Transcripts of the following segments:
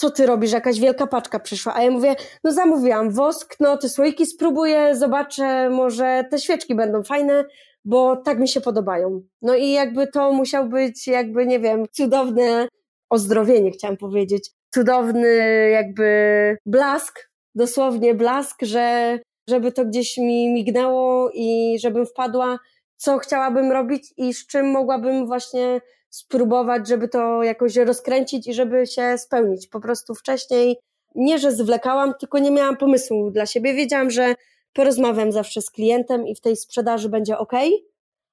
co ty robisz, jakaś wielka paczka przyszła, a ja mówię, no zamówiłam wosk, no te słoiki spróbuję, zobaczę, może te świeczki będą fajne, bo tak mi się podobają. No i jakby to musiał być jakby, nie wiem, cudowne ozdrowienie, chciałam powiedzieć, cudowny jakby blask, dosłownie blask, że żeby to gdzieś mi mignęło i żebym wpadła, co chciałabym robić i z czym mogłabym właśnie spróbować, żeby to jakoś rozkręcić i żeby się spełnić. Po prostu wcześniej nie, że zwlekałam, tylko nie miałam pomysłu dla siebie. Wiedziałam, że porozmawiam zawsze z klientem i w tej sprzedaży będzie ok,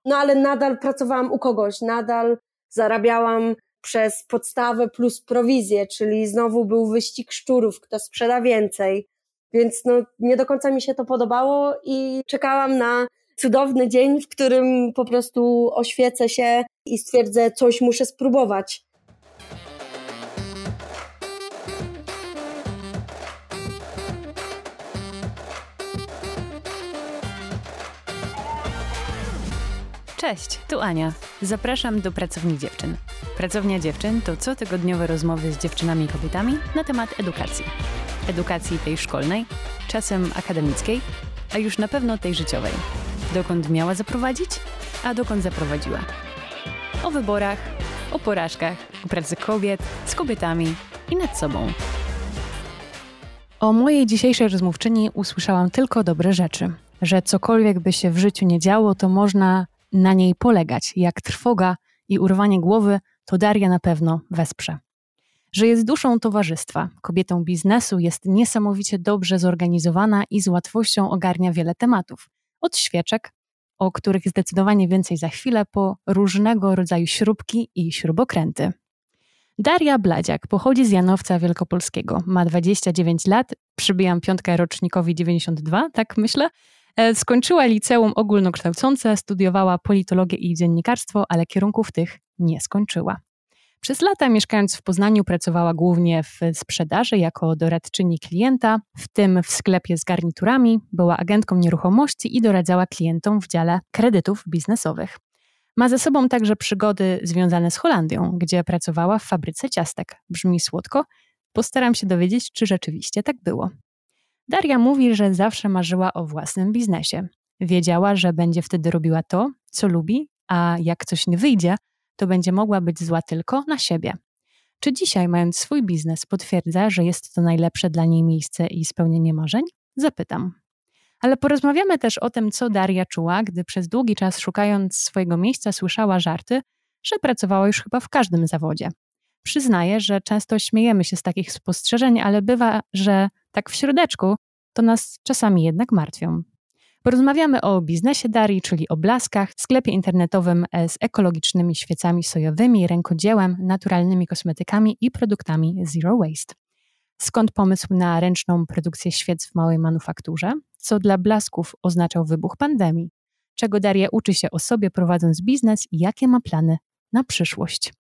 no ale nadal pracowałam u kogoś, nadal zarabiałam przez podstawę plus prowizję, czyli znowu był wyścig szczurów, kto sprzeda więcej. Więc no, nie do końca mi się to podobało i czekałam na cudowny dzień, w którym po prostu oświecę się i stwierdzę, coś muszę spróbować. Cześć, tu Ania. Zapraszam do Pracowni Dziewczyn. Pracownia Dziewczyn to cotygodniowe rozmowy z dziewczynami i kobietami na temat edukacji. Edukacji tej szkolnej, czasem akademickiej, a już na pewno tej życiowej. Dokąd miała zaprowadzić, a dokąd zaprowadziła. O wyborach, o porażkach, o pracy kobiet, z kobietami i nad sobą. O mojej dzisiejszej rozmówczyni usłyszałam tylko dobre rzeczy. Że cokolwiek by się w życiu nie działo, to można na niej polegać. Jak trwoga i urwanie głowy, to Daria na pewno wesprze. Że jest duszą towarzystwa, kobietą biznesu, jest niesamowicie dobrze zorganizowana i z łatwością ogarnia wiele tematów. Od świeczek, o których zdecydowanie więcej za chwilę, po różnego rodzaju śrubki i śrubokręty. Daria Bladziak pochodzi z Janowca Wielkopolskiego. Ma 29 lat, przybijam piątkę rocznikowi 92, tak myślę, E, skończyła liceum ogólnokształcące, studiowała politologię i dziennikarstwo, ale kierunków tych nie skończyła. Przez lata mieszkając w Poznaniu pracowała głównie w sprzedaży jako doradczyni klienta, w tym w sklepie z garniturami, była agentką nieruchomości i doradzała klientom w dziale kredytów biznesowych. Ma ze sobą także przygody związane z Holandią, gdzie pracowała w fabryce ciastek. Brzmi słodko. Postaram się dowiedzieć, czy rzeczywiście tak było. Daria mówi, że zawsze marzyła o własnym biznesie. Wiedziała, że będzie wtedy robiła to, co lubi, a jak coś nie wyjdzie, to będzie mogła być zła tylko na siebie. Czy dzisiaj, mając swój biznes, potwierdza, że jest to najlepsze dla niej miejsce i spełnienie marzeń? Zapytam. Ale porozmawiamy też o tym, co Daria czuła, gdy przez długi czas szukając swojego miejsca słyszała żarty, że pracowała już chyba w każdym zawodzie. Przyznaję, że często śmiejemy się z takich spostrzeżeń, ale bywa, że tak w środeczku, to nas czasami jednak martwią. Porozmawiamy o biznesie Darii, czyli o blaskach, sklepie internetowym z ekologicznymi świecami sojowymi, rękodziełem, naturalnymi kosmetykami i produktami zero waste. Skąd pomysł na ręczną produkcję świec w małej manufakturze? Co dla blasków oznaczał wybuch pandemii? Czego Daria uczy się o sobie prowadząc biznes i jakie ma plany na przyszłość?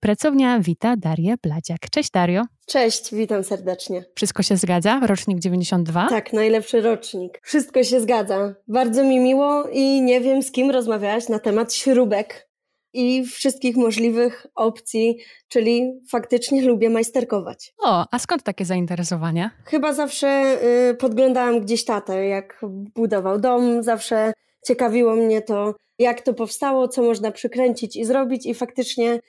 Pracownia wita Darię Bladziak. Cześć Dario. Cześć, witam serdecznie. Wszystko się zgadza? Rocznik 92? Tak, najlepszy rocznik. Wszystko się zgadza. Bardzo mi miło i nie wiem z kim rozmawiałaś na temat śrubek i wszystkich możliwych opcji, czyli faktycznie lubię majsterkować. O, a skąd takie zainteresowanie? Chyba zawsze y, podglądałam gdzieś tatę, jak budował dom, zawsze ciekawiło mnie to, jak to powstało, co można przykręcić i zrobić i faktycznie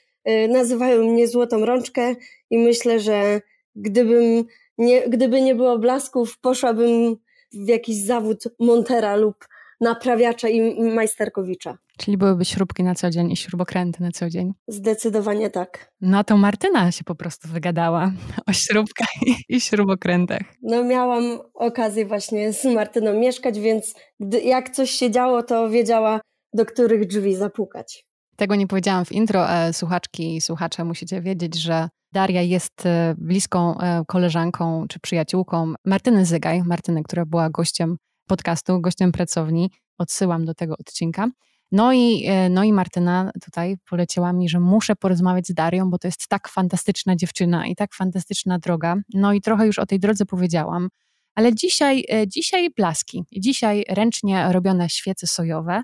nazywają mnie złotą rączkę i myślę, że gdybym nie, gdyby nie było blasków, poszłabym w jakiś zawód montera lub naprawiacza i majsterkowicza. Czyli byłyby śrubki na co dzień i śrubokręty na co dzień? Zdecydowanie tak. No to Martyna się po prostu wygadała o śrubkach i śrubokrętach. No miałam okazję właśnie z Martyną mieszkać, więc gdy, jak coś się działo, to wiedziała do których drzwi zapukać. Tego nie powiedziałam w intro. Słuchaczki i słuchacze musicie wiedzieć, że Daria jest e, bliską e, koleżanką czy przyjaciółką Martyny Zygaj, Martyny, która była gościem podcastu, gościem pracowni. Odsyłam do tego odcinka. No i, e, no i Martyna tutaj poleciła mi, że muszę porozmawiać z Darią, bo to jest tak fantastyczna dziewczyna i tak fantastyczna droga. No i trochę już o tej drodze powiedziałam, ale dzisiaj, dzisiaj blaski, dzisiaj ręcznie robione świece sojowe.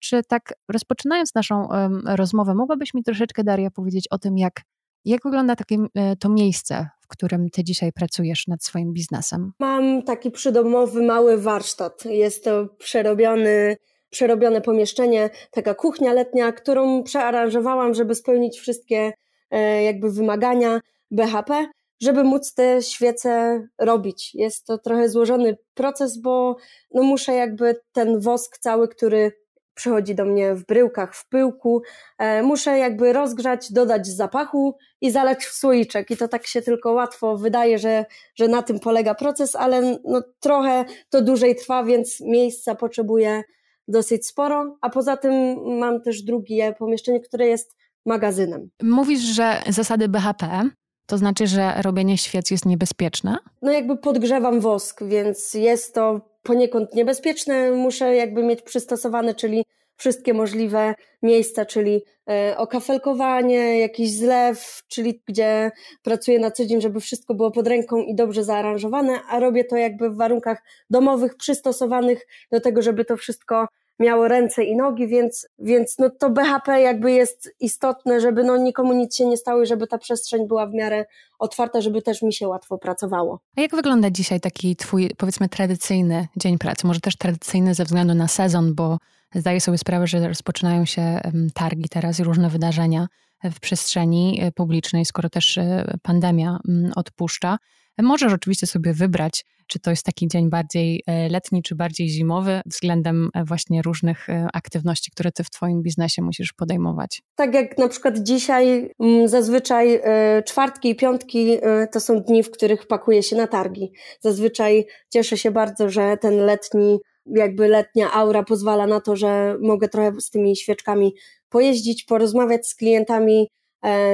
Czy tak rozpoczynając naszą rozmowę, mogłabyś mi troszeczkę, Daria, powiedzieć o tym, jak, jak wygląda takie e, to miejsce, w którym ty dzisiaj pracujesz nad swoim biznesem? Mam taki przydomowy mały warsztat. Jest to przerobiony przerobione pomieszczenie, taka kuchnia letnia, którą przearanżowałam, żeby spełnić wszystkie e, jakby wymagania BHP, żeby móc te świece robić. Jest to trochę złożony proces, bo no muszę jakby ten wosk cały, który przychodzi do mnie w bryłkach, w pyłku. E, muszę jakby rozgrzać, dodać zapachu i zalać w słoiczek. I to tak się tylko łatwo wydaje, że, że na tym polega proces, ale no trochę to dłużej trwa, więc miejsca potrzebuję dosyć sporo. A poza tym mam też drugie pomieszczenie, które jest magazynem. Mówisz, że zasady BHP to znaczy, że robienie świec jest niebezpieczne? No jakby podgrzewam wosk, więc jest to poniekąd niebezpieczne. Muszę jakby mieć przystosowane, czyli wszystkie możliwe miejsca, czyli e, okafelkowanie, jakiś zlew, czyli gdzie pracuję na co dzień, żeby wszystko było pod ręką i dobrze zaaranżowane, a robię to jakby w warunkach domowych, przystosowanych do tego, żeby to wszystko miało ręce i nogi, więc, więc no to BHP jakby jest istotne, żeby no nikomu nic się nie stało i żeby ta przestrzeń była w miarę otwarta, żeby też mi się łatwo pracowało. A jak wygląda dzisiaj taki twój, powiedzmy, tradycyjny dzień pracy? Może też tradycyjny ze względu na sezon, bo zdaję sobie sprawę, że rozpoczynają się targi teraz i różne wydarzenia w przestrzeni e, publicznej, skoro też e, pandemia mm, odpuszcza. Możesz oczywiście sobie wybrać, czy to jest taki dzień bardziej e, letni, czy bardziej zimowy, względem e, właśnie różnych e, aktywności, które ty w twoim biznesie musisz podejmować. Tak jak na przykład dzisiaj, mm, zazwyczaj czwartki i piątki to są dni, w których pakuję się na targi. Zazwyczaj cieszę się bardzo, że ten letni jakby letnia aura pozwala na to, że mogę trochę z tymi świeczkami pojeździć, porozmawiać z klientami.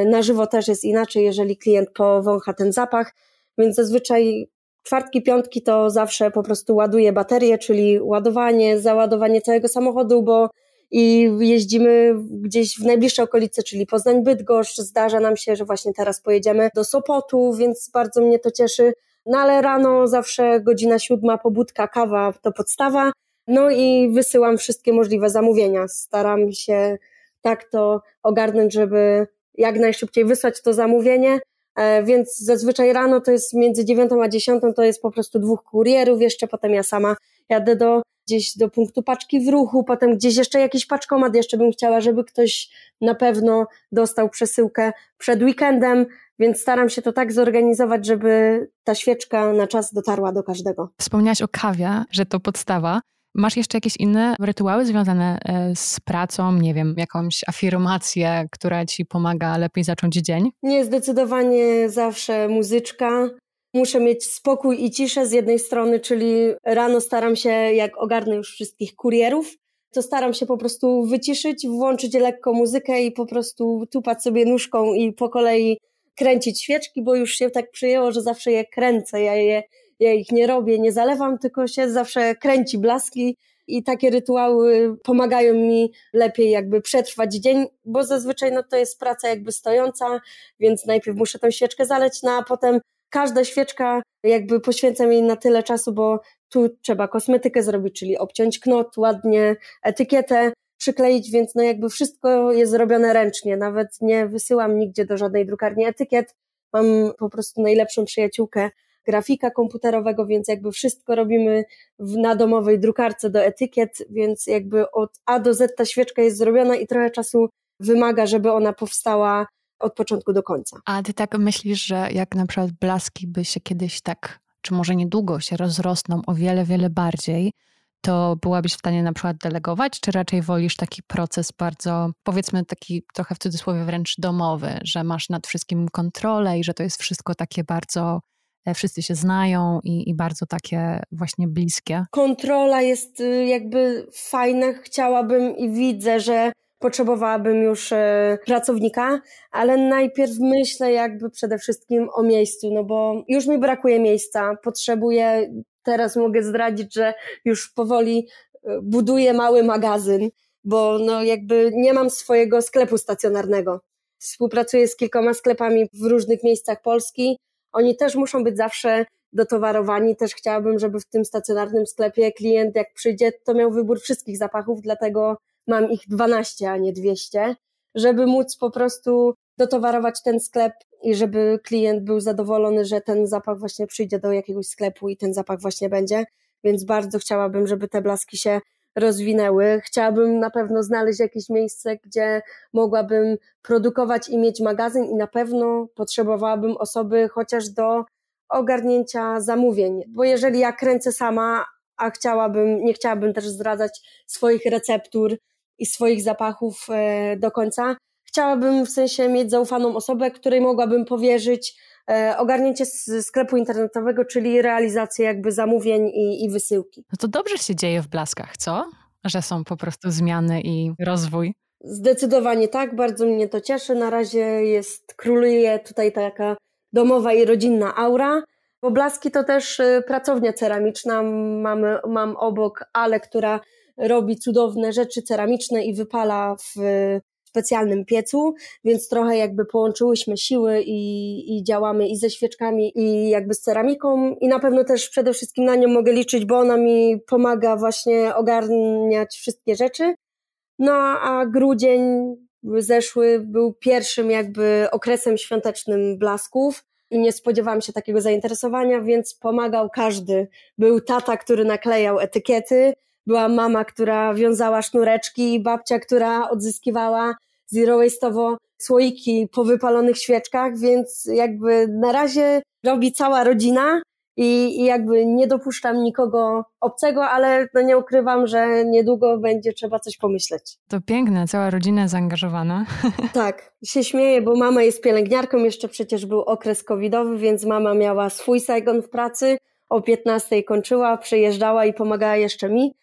Na żywo też jest inaczej, jeżeli klient powącha ten zapach więc zazwyczaj czwartki, piątki to zawsze po prostu ładuję baterię, czyli ładowanie, załadowanie całego samochodu, bo i jeździmy gdzieś w najbliższe okolice, czyli Poznań Bydgoszcz. Zdarza nam się, że właśnie teraz pojedziemy do Sopotu, więc bardzo mnie to cieszy. No ale rano zawsze godzina siódma, pobudka, kawa to podstawa. No i wysyłam wszystkie możliwe zamówienia. Staram się tak to ogarnąć, żeby jak najszybciej wysłać to zamówienie, więc zazwyczaj rano to jest między dziewiątą a dziesiątą to jest po prostu dwóch kurierów, jeszcze potem ja sama jadę do gdzieś do punktu paczki w ruchu, potem gdzieś jeszcze jakiś paczkomat, jeszcze bym chciała, żeby ktoś na pewno dostał przesyłkę przed weekendem, więc staram się to tak zorganizować, żeby ta świeczka na czas dotarła do każdego. Wspomniałaś o kawie, że to podstawa. Masz jeszcze jakieś inne rytuały związane e, z pracą, nie wiem, jakąś afirmację, która ci pomaga lepiej zacząć dzień? Nie, zdecydowanie zawsze muzyczka. Muszę mieć spokój i ciszę z jednej strony, czyli rano staram się, jak ogarnę już wszystkich kurierów, to staram się po prostu wyciszyć, włączyć lekko muzykę i po prostu tupać sobie nóżką i po kolei kręcić świeczki, bo już się tak przyjęło, że zawsze je kręcę. Ja je ja ich nie robię, nie zalewam, tylko się zawsze kręci blaski i takie rytuały pomagają mi lepiej jakby przetrwać dzień, bo zazwyczaj no to jest praca jakby stojąca, więc najpierw muszę tę świeczkę zaleć, no a potem każda świeczka jakby poświęcam jej na tyle czasu, bo tu trzeba kosmetykę zrobić, czyli obciąć knot, ładnie etykietę przykleić, więc no jakby wszystko jest zrobione ręcznie, nawet nie wysyłam nigdzie do żadnej drukarni etykiet, mam po prostu najlepszą przyjaciółkę grafika komputerowego, więc jakby wszystko robimy w, na domowej drukarce do etykiet, więc jakby od A do Z ta świeczka jest zrobiona i trochę czasu wymaga, żeby ona powstała od początku do końca. A ty tak myślisz, że jak na przykład blaski by się kiedyś tak, czy może niedługo się rozrosną o wiele, wiele bardziej, to byłabyś w stanie na przykład delegować, czy raczej wolisz taki proces bardzo, powiedzmy taki trochę w cudzysłowie wręcz domowy, że masz nad wszystkim kontrolę i że to jest wszystko takie bardzo wszyscy się znają i, i bardzo takie właśnie bliskie. Kontrola jest y, jakby fajna, chciałabym i widzę, że potrzebowałabym już e, pracownika, ale najpierw myślę jakby przede wszystkim o miejscu, no bo już mi brakuje miejsca, potrzebuję, teraz mogę zdradzić, że już powoli e, buduję mały magazyn, bo no jakby nie mam swojego sklepu stacjonarnego. Współpracuję z kilkoma sklepami w różnych miejscach Polski, oni też muszą być zawsze dotowarowani. Też chciałabym, żeby w tym stacjonarnym sklepie klient jak przyjdzie, to miał wybór wszystkich zapachów, dlatego mam ich 12, a nie 200, żeby móc po prostu dotowarować ten sklep i żeby klient był zadowolony, że ten zapach właśnie przyjdzie do jakiegoś sklepu i ten zapach właśnie będzie. Więc bardzo chciałabym, żeby te blaski się rozwinęły. Chciałabym na pewno znaleźć jakieś miejsce, gdzie mogłabym produkować i mieć magazyn i na pewno potrzebowałabym osoby chociaż do ogarnięcia zamówień, bo jeżeli ja kręcę sama, a chciałabym, nie chciałabym też zdradzać swoich receptur i swoich zapachów e, do końca, chciałabym w sensie mieć zaufaną osobę, której mogłabym powierzyć ogarnięcie sklepu internetowego, czyli realizację jakby zamówień i, i wysyłki. No to dobrze się dzieje w blaskach, co? Że są po prostu zmiany i rozwój. Zdecydowanie tak, bardzo mnie to cieszy. Na razie jest, króluje tutaj taka domowa i rodzinna aura. Bo Blaski to też y, pracownia ceramiczna. Mamy, mam obok Ale, która robi cudowne rzeczy ceramiczne i wypala w specjalnym piecu, więc trochę jakby połączyłyśmy siły i, i działamy i ze świeczkami, i jakby z ceramiką i na pewno też przede wszystkim na nią mogę liczyć, bo ona mi pomaga właśnie ogarniać wszystkie rzeczy. No a grudzień zeszły był pierwszym jakby okresem świątecznym blasków i nie spodziewałam się takiego zainteresowania, więc pomagał każdy. Był tata, który naklejał etykiety, była mama, która wiązała sznureczki, babcia, która odzyskiwała zero waste'owo słoiki po wypalonych świeczkach, więc jakby na razie robi cała rodzina i, i jakby nie dopuszczam nikogo obcego, ale no nie ukrywam, że niedługo będzie trzeba coś pomyśleć. To piękne, cała rodzina zaangażowana. Tak, się śmieję, bo mama jest pielęgniarką, jeszcze przecież był okres covidowy, więc mama miała swój Saigon w pracy, o 15 kończyła, przyjeżdżała i pomagała jeszcze mi.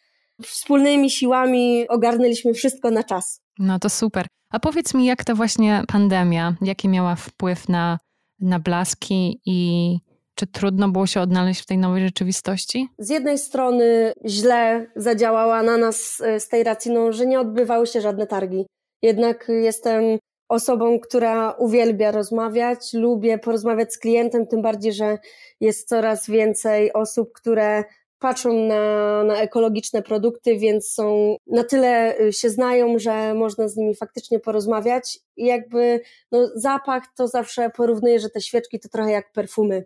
Wspólnymi siłami ogarnęliśmy wszystko na czas. No to super. A powiedz mi, jak ta właśnie pandemia, jaki miała wpływ na, na blaski i czy trudno było się odnaleźć w tej nowej rzeczywistości? Z jednej strony źle zadziałała na nas e, z tej racji, no, że nie odbywały się żadne targi. Jednak jestem osobą, która uwielbia rozmawiać, lubię porozmawiać z klientem, tym bardziej, że jest coraz więcej osób, które patrzą na, na ekologiczne produkty, więc są na tyle y, się znają, że można z nimi faktycznie porozmawiać. I jakby no, zapach to zawsze porównuję, że te świeczki to trochę jak perfumy.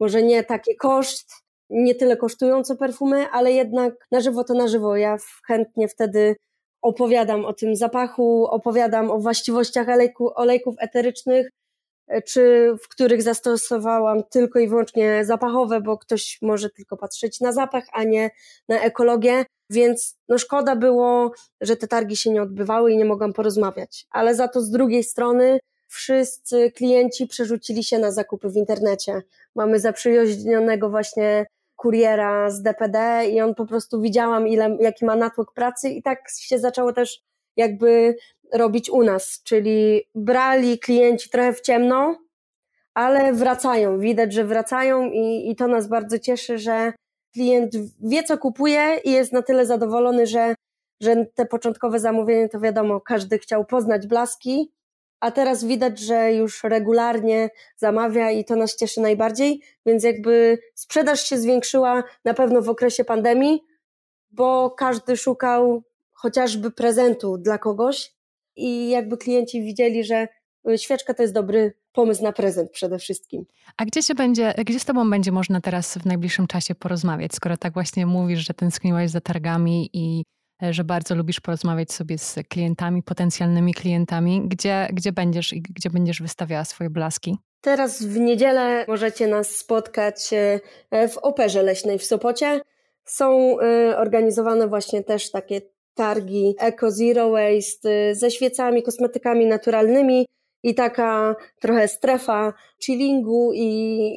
Może nie taki koszt, nie tyle kosztują co perfumy, ale jednak na żywo to na żywo. Ja chętnie wtedy opowiadam o tym zapachu, opowiadam o właściwościach olejku, olejków eterycznych, czy w których zastosowałam tylko i wyłącznie zapachowe, bo ktoś może tylko patrzeć na zapach, a nie na ekologię, więc no szkoda było, że te targi się nie odbywały i nie mogłam porozmawiać. Ale za to z drugiej strony wszyscy klienci przerzucili się na zakupy w internecie. Mamy zaprzyjaźnionego właśnie kuriera z DPD i on po prostu widziałam, ile, jaki ma natłok pracy i tak się zaczęło też jakby robić u nas, czyli brali klienci trochę w ciemno, ale wracają. Widać, że wracają i, i to nas bardzo cieszy, że klient wie, co kupuje i jest na tyle zadowolony, że, że te początkowe zamówienie to wiadomo, każdy chciał poznać blaski, a teraz widać, że już regularnie zamawia i to nas cieszy najbardziej, więc jakby sprzedaż się zwiększyła na pewno w okresie pandemii, bo każdy szukał chociażby prezentu dla kogoś i jakby klienci widzieli, że y, świeczka to jest dobry pomysł na prezent przede wszystkim. A gdzie się będzie, gdzie z tobą będzie można teraz w najbliższym czasie porozmawiać, skoro tak właśnie mówisz, że tęskniłaś za targami i e, że bardzo lubisz porozmawiać sobie z klientami, potencjalnymi klientami. Gdzie, gdzie będziesz i gdzie będziesz wystawiała swoje blaski? Teraz w niedzielę możecie nas spotkać e, w Operze Leśnej w Sopocie. Są e, organizowane właśnie też takie targi Eco Zero Waste y, ze świecami, kosmetykami naturalnymi i taka trochę strefa chillingu i,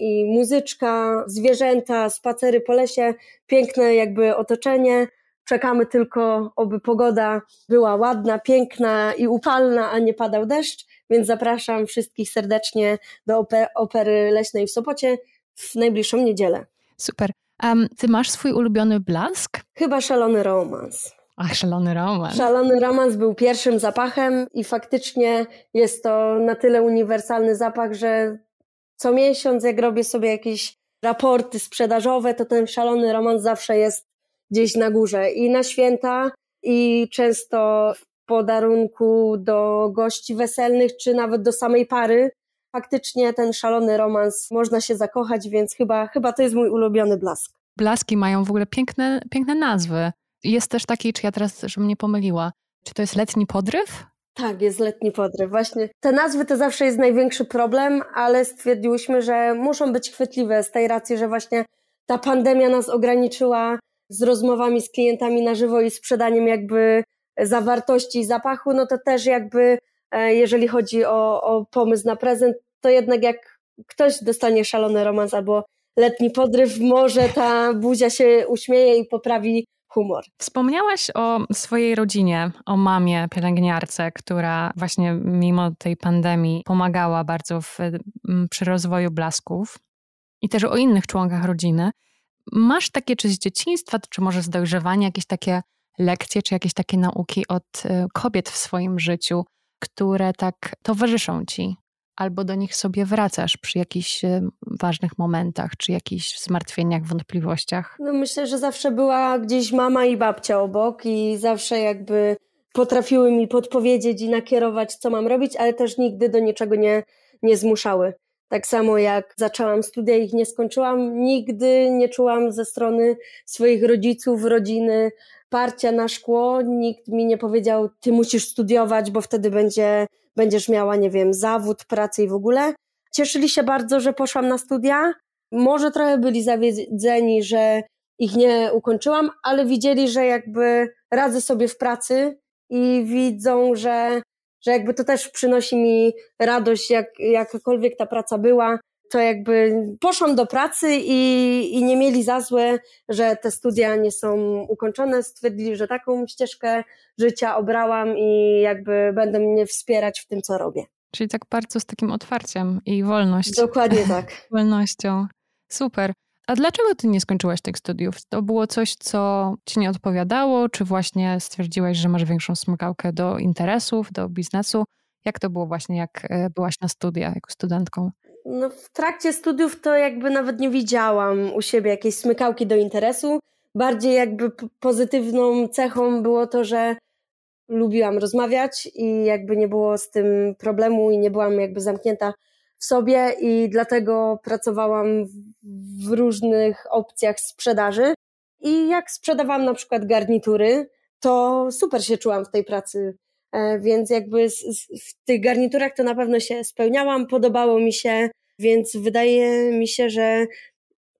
i muzyczka, zwierzęta, spacery po lesie, piękne jakby otoczenie. Czekamy tylko, oby pogoda była ładna, piękna i upalna, a nie padał deszcz, więc zapraszam wszystkich serdecznie do Opery Leśnej w Sopocie w najbliższą niedzielę. Super. Um, ty masz swój ulubiony blask? Chyba szalony romans. Ach, szalony romans. Szalony romans był pierwszym zapachem i faktycznie jest to na tyle uniwersalny zapach, że co miesiąc, jak robię sobie jakieś raporty sprzedażowe, to ten szalony romans zawsze jest gdzieś na górze i na święta, i często podarunku do gości weselnych, czy nawet do samej pary. Faktycznie ten szalony romans można się zakochać, więc chyba, chyba to jest mój ulubiony blask. Blaski mają w ogóle piękne, piękne nazwy. Jest też taki, czy ja teraz, żebym nie pomyliła, czy to jest letni podryw? Tak, jest letni podryw. Właśnie te nazwy to zawsze jest największy problem, ale stwierdziłyśmy, że muszą być chwytliwe z tej racji, że właśnie ta pandemia nas ograniczyła z rozmowami z klientami na żywo i sprzedaniem jakby zawartości i zapachu, no to też jakby e, jeżeli chodzi o, o pomysł na prezent, to jednak jak ktoś dostanie szalony romans albo letni podryw, może ta buzia się uśmieje i poprawi humor. Wspomniałaś o swojej rodzinie, o mamie pielęgniarce, która właśnie mimo tej pandemii pomagała bardzo w, przy rozwoju blasków i też o innych członkach rodziny. Masz takie czy z dzieciństwa, czy może z dojrzewania jakieś takie lekcje, czy jakieś takie nauki od y, kobiet w swoim życiu, które tak towarzyszą ci? Albo do nich sobie wracasz przy jakichś y, ważnych momentach, czy jakichś zmartwieniach, wątpliwościach? No myślę, że zawsze była gdzieś mama i babcia obok i zawsze jakby potrafiły mi podpowiedzieć i nakierować, co mam robić, ale też nigdy do niczego nie, nie zmuszały. Tak samo jak zaczęłam studia ich nie skończyłam, nigdy nie czułam ze strony swoich rodziców, rodziny parcia na szkło. Nikt mi nie powiedział, ty musisz studiować, bo wtedy będzie, będziesz miała, nie wiem, zawód, pracę i w ogóle. Cieszyli się bardzo, że poszłam na studia. Może trochę byli zawiedzeni, że ich nie ukończyłam, ale widzieli, że jakby radzę sobie w pracy i widzą, że że jakby to też przynosi mi radość, jak, jakakolwiek ta praca była, to jakby poszłam do pracy i, i nie mieli za złe, że te studia nie są ukończone. Stwierdzili, że taką ścieżkę życia obrałam i jakby będą mnie wspierać w tym, co robię. Czyli tak bardzo z takim otwarciem i wolnością. Dokładnie tak. Wolnością. Super. A dlaczego ty nie skończyłaś tych studiów? To było coś, co ci nie odpowiadało, czy właśnie stwierdziłaś, że masz większą smykałkę do interesów, do biznesu? Jak to było właśnie, jak e, byłaś na studiach jako studentką? No, w trakcie studiów to jakby nawet nie widziałam u siebie jakiejś smykałki do interesu. Bardziej jakby pozytywną cechą było to, że lubiłam rozmawiać i jakby nie było z tym problemu i nie byłam jakby zamknięta w sobie i dlatego pracowałam w różnych opcjach sprzedaży. I jak sprzedawałam na przykład garnitury, to super się czułam w tej pracy. E, więc jakby w tych garniturach to na pewno się spełniałam, podobało mi się, więc wydaje mi się, że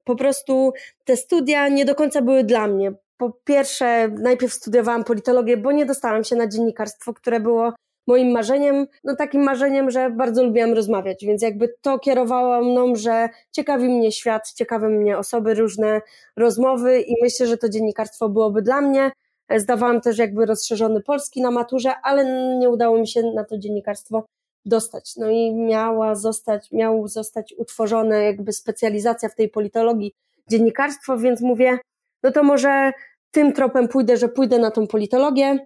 po prostu te studia nie do końca były dla mnie. Po pierwsze, najpierw studiowałam politologię, bo nie dostałam się na dziennikarstwo, które było moim marzeniem, no takim marzeniem, że bardzo lubiłam rozmawiać, więc jakby to kierowało mną, że ciekawi mnie świat, ciekawi mnie osoby, różne rozmowy i myślę, że to dziennikarstwo byłoby dla mnie. Zdawałam też jakby rozszerzony polski na maturze, ale nie udało mi się na to dziennikarstwo dostać. No i miała zostać, miał zostać utworzona jakby specjalizacja w tej politologii dziennikarstwo, więc mówię, no to może tym tropem pójdę, że pójdę na tą politologię.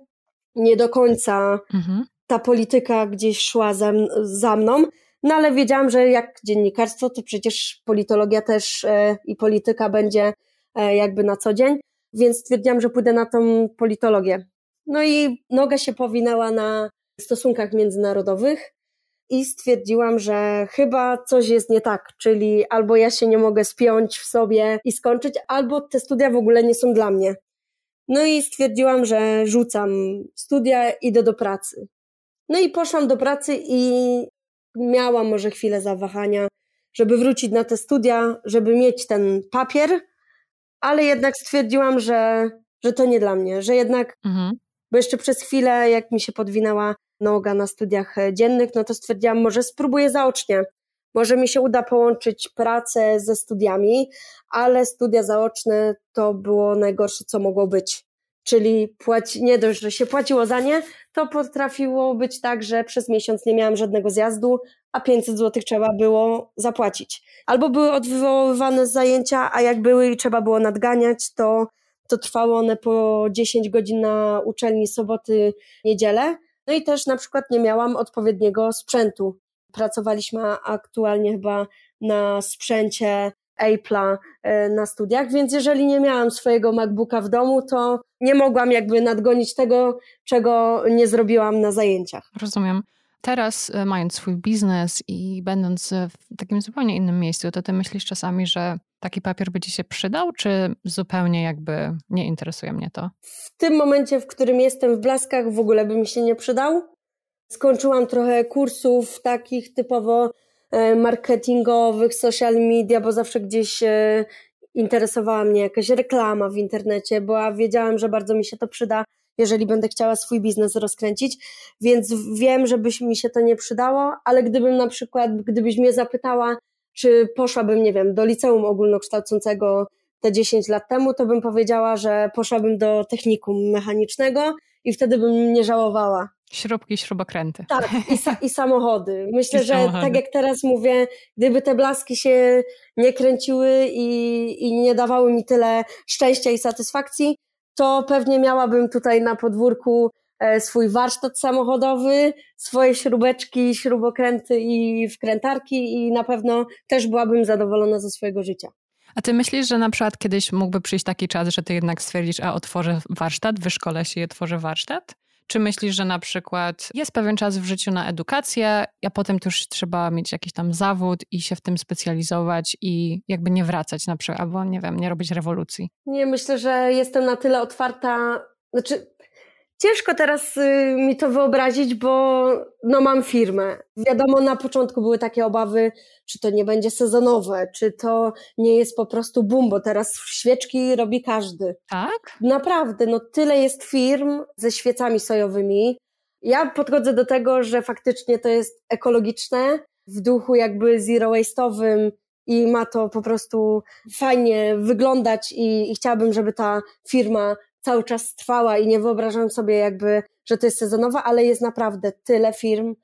Nie do końca mhm ta polityka gdzieś szła za, za mną, no ale wiedziałam, że jak dziennikarstwo, to przecież politologia też e, i polityka będzie e, jakby na co dzień, więc stwierdziłam, że pójdę na tą politologię. No i noga się powinęła na stosunkach międzynarodowych i stwierdziłam, że chyba coś jest nie tak, czyli albo ja się nie mogę spiąć w sobie i skończyć, albo te studia w ogóle nie są dla mnie. No i stwierdziłam, że rzucam studia, idę do pracy. No i poszłam do pracy i miałam może chwilę zawahania, żeby wrócić na te studia, żeby mieć ten papier, ale jednak stwierdziłam, że, że to nie dla mnie, że jednak, mhm. bo jeszcze przez chwilę, jak mi się podwinęła noga na studiach dziennych, no to stwierdziłam, może spróbuję zaocznie. Może mi się uda połączyć pracę ze studiami, ale studia zaoczne to było najgorsze, co mogło być czyli płaci, nie dość, że się płaciło za nie, to potrafiło być tak, że przez miesiąc nie miałam żadnego zjazdu, a 500 zł trzeba było zapłacić. Albo były odwoływane zajęcia, a jak były i trzeba było nadganiać, to, to trwało one po 10 godzin na uczelni soboty, niedzielę. No i też na przykład nie miałam odpowiedniego sprzętu. Pracowaliśmy aktualnie chyba na sprzęcie Apple'a e, na studiach, więc jeżeli nie miałam swojego MacBooka w domu, to nie mogłam jakby nadgonić tego, czego nie zrobiłam na zajęciach. Rozumiem. Teraz, e, mając swój biznes i będąc w takim zupełnie innym miejscu, to ty myślisz czasami, że taki papier by ci się przydał, czy zupełnie jakby nie interesuje mnie to? W tym momencie, w którym jestem w blaskach, w ogóle by mi się nie przydał. Skończyłam trochę kursów takich typowo e, marketingowych, social media, bo zawsze gdzieś e, interesowała mnie jakaś reklama w internecie, bo wiedziałam, że bardzo mi się to przyda, jeżeli będę chciała swój biznes rozkręcić, więc wiem, żeby mi się to nie przydało, ale gdybym na przykład, gdybyś mnie zapytała, czy poszłabym, nie wiem, do liceum ogólnokształcącego te 10 lat temu, to bym powiedziała, że poszłabym do technikum mechanicznego i wtedy bym nie żałowała. Śrubki, śrubokręty. Tak, i, sa i samochody. Myślę, I że samochody. tak jak teraz mówię, gdyby te blaski się nie kręciły i, i nie dawały mi tyle szczęścia i satysfakcji, to pewnie miałabym tutaj na podwórku e, swój warsztat samochodowy, swoje śrubeczki, śrubokręty i wkrętarki i na pewno też byłabym zadowolona ze swojego życia. A ty myślisz, że na przykład kiedyś mógłby przyjść taki czas, że ty jednak stwierdzisz, a otworzę warsztat, wyszkolę się i otworzę warsztat? Czy myślisz, że na przykład jest pewien czas w życiu na edukację, a potem też trzeba mieć jakiś tam zawód i się w tym specjalizować i jakby nie wracać na przykład, albo nie wiem, nie robić rewolucji? Nie, myślę, że jestem na tyle otwarta, znaczy Ciężko teraz y, mi to wyobrazić, bo no mam firmę. Wiadomo, na początku były takie obawy, czy to nie będzie sezonowe, czy to nie jest po prostu boom, bo teraz świeczki robi każdy. Tak? Naprawdę, no tyle jest firm ze świecami sojowymi. Ja podchodzę do tego, że faktycznie to jest ekologiczne, w duchu jakby zero waste'owym i ma to po prostu fajnie wyglądać i, i chciałabym, żeby ta firma cały czas trwała i nie wyobrażam sobie jakby, że to jest sezonowa, ale jest naprawdę tyle firm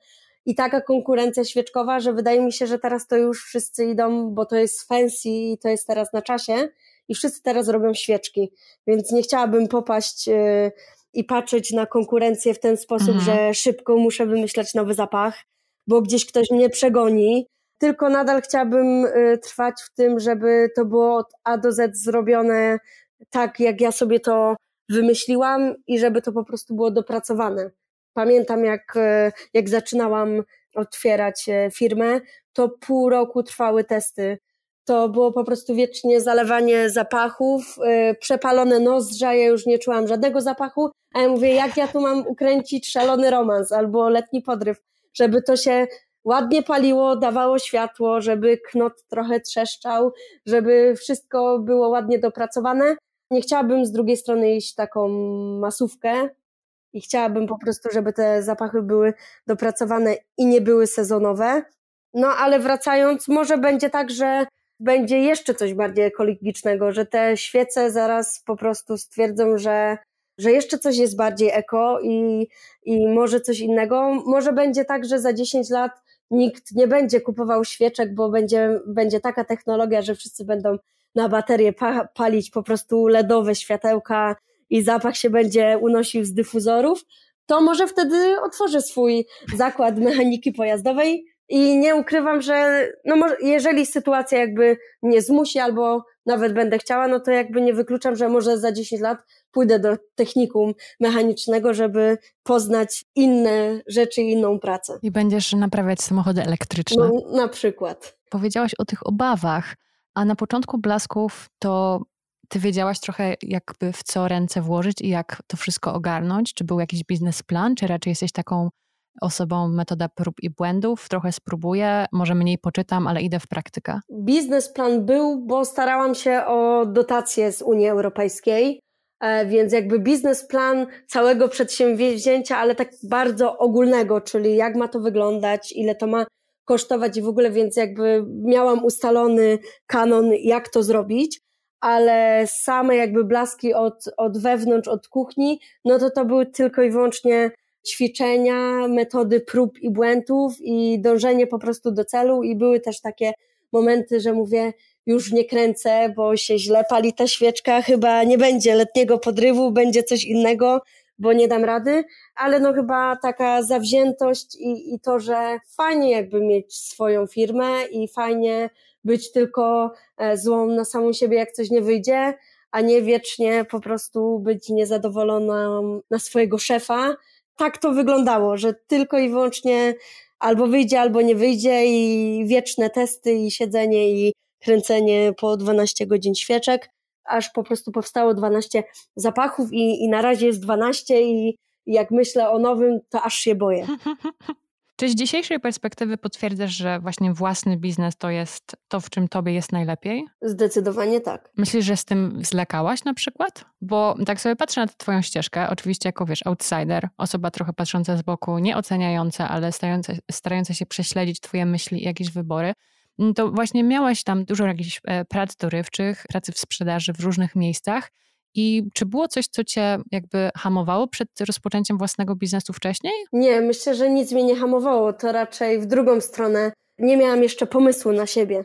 i taka konkurencja świeczkowa, że wydaje mi się, że teraz to już wszyscy idą, bo to jest fancy i to jest teraz na czasie i wszyscy teraz robią świeczki, więc nie chciałabym popaść yy, i patrzeć na konkurencję w ten sposób, mhm. że szybko muszę wymyślać nowy zapach, bo gdzieś ktoś mnie przegoni, tylko nadal chciałabym y, trwać w tym, żeby to było od A do Z zrobione tak, jak ja sobie to wymyśliłam i żeby to po prostu było dopracowane. Pamiętam, jak, e, jak zaczynałam otwierać e, firmę, to pół roku trwały testy. To było po prostu wiecznie zalewanie zapachów, yy, przepalone nozdrza, ja już nie czułam żadnego zapachu, a ja mówię, jak ja tu mam ukręcić szalony romans albo letni podryw, żeby to się ładnie paliło, dawało światło, żeby knot trochę trzeszczał, żeby wszystko było ładnie dopracowane, nie chciałabym z drugiej strony iść taką masówkę i chciałabym po prostu, żeby te zapachy były dopracowane i nie były sezonowe. No ale wracając, może będzie tak, że będzie jeszcze coś bardziej ekologicznego, że te świece zaraz po prostu stwierdzą, że, że jeszcze coś jest bardziej eko i, i może coś innego. Może będzie tak, że za 10 lat nikt nie będzie kupował świeczek, bo będzie, będzie taka technologia, że wszyscy będą na baterię pa palić po prostu LEDowe światełka i zapach się będzie unosił z dyfuzorów, to może wtedy otworzę swój zakład mechaniki pojazdowej i nie ukrywam, że no może, jeżeli sytuacja jakby mnie zmusi albo nawet będę chciała, no to jakby nie wykluczam, że może za 10 lat pójdę do technikum mechanicznego, żeby poznać inne rzeczy inną pracę. I będziesz naprawiać samochody elektryczne. No, na przykład. Powiedziałaś o tych obawach. A na początku blasków to ty wiedziałaś trochę, jakby w co ręce włożyć i jak to wszystko ogarnąć? Czy był jakiś biznesplan, czy raczej jesteś taką osobą metoda prób i błędów? Trochę spróbuję, może mniej poczytam, ale idę w praktykę. Biznesplan był, bo starałam się o dotacje z Unii Europejskiej. E, więc jakby biznesplan całego przedsięwzięcia, ale tak bardzo ogólnego, czyli jak ma to wyglądać, ile to ma kosztować i w ogóle, więc jakby miałam ustalony kanon, jak to zrobić, ale same jakby blaski od, od wewnątrz, od kuchni, no to to były tylko i wyłącznie ćwiczenia, metody prób i błędów i dążenie po prostu do celu i były też takie momenty, że mówię, już nie kręcę, bo się źle pali ta świeczka, chyba nie będzie letniego podrywu, będzie coś innego, bo nie dam rady, ale no chyba taka zawziętość i, i to, że fajnie jakby mieć swoją firmę i fajnie być tylko e, złą na samą siebie, jak coś nie wyjdzie, a nie wiecznie po prostu być niezadowolona na swojego szefa. Tak to wyglądało, że tylko i wyłącznie albo wyjdzie, albo nie wyjdzie i wieczne testy i siedzenie i kręcenie po 12 godzin świeczek, aż po prostu powstało 12 zapachów i, i na razie jest 12 i jak myślę o nowym, to aż się boję. Czy z dzisiejszej perspektywy potwierdzasz, że właśnie własny biznes to jest to, w czym tobie jest najlepiej? Zdecydowanie tak. Myślisz, że z tym zlekałaś na przykład? Bo tak sobie patrzę na twoją ścieżkę, oczywiście jako wiesz, outsider, osoba trochę patrząca z boku, nie oceniająca, ale starająca, starająca się prześledzić twoje myśli i jakieś wybory. To właśnie miałaś tam dużo jakichś e, prac dorywczych, pracy w sprzedaży w różnych miejscach. I czy było coś, co cię jakby hamowało przed rozpoczęciem własnego biznesu wcześniej? Nie, myślę, że nic mnie nie hamowało. To raczej w drugą stronę. Nie miałam jeszcze pomysłu na siebie.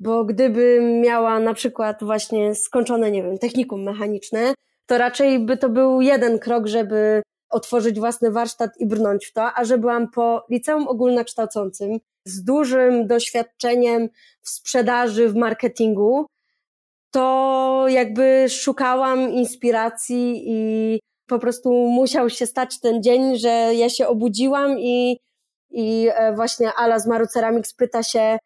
Bo gdybym miała na przykład właśnie skończone, nie wiem, technikum mechaniczne, to raczej by to był jeden krok, żeby otworzyć własny warsztat i brnąć w to, a że byłam po liceum ogólnokształcącym z dużym doświadczeniem w sprzedaży, w marketingu, to jakby szukałam inspiracji i po prostu musiał się stać ten dzień, że ja się obudziłam i, i e, właśnie Ala z Maru Ceramics pyta się,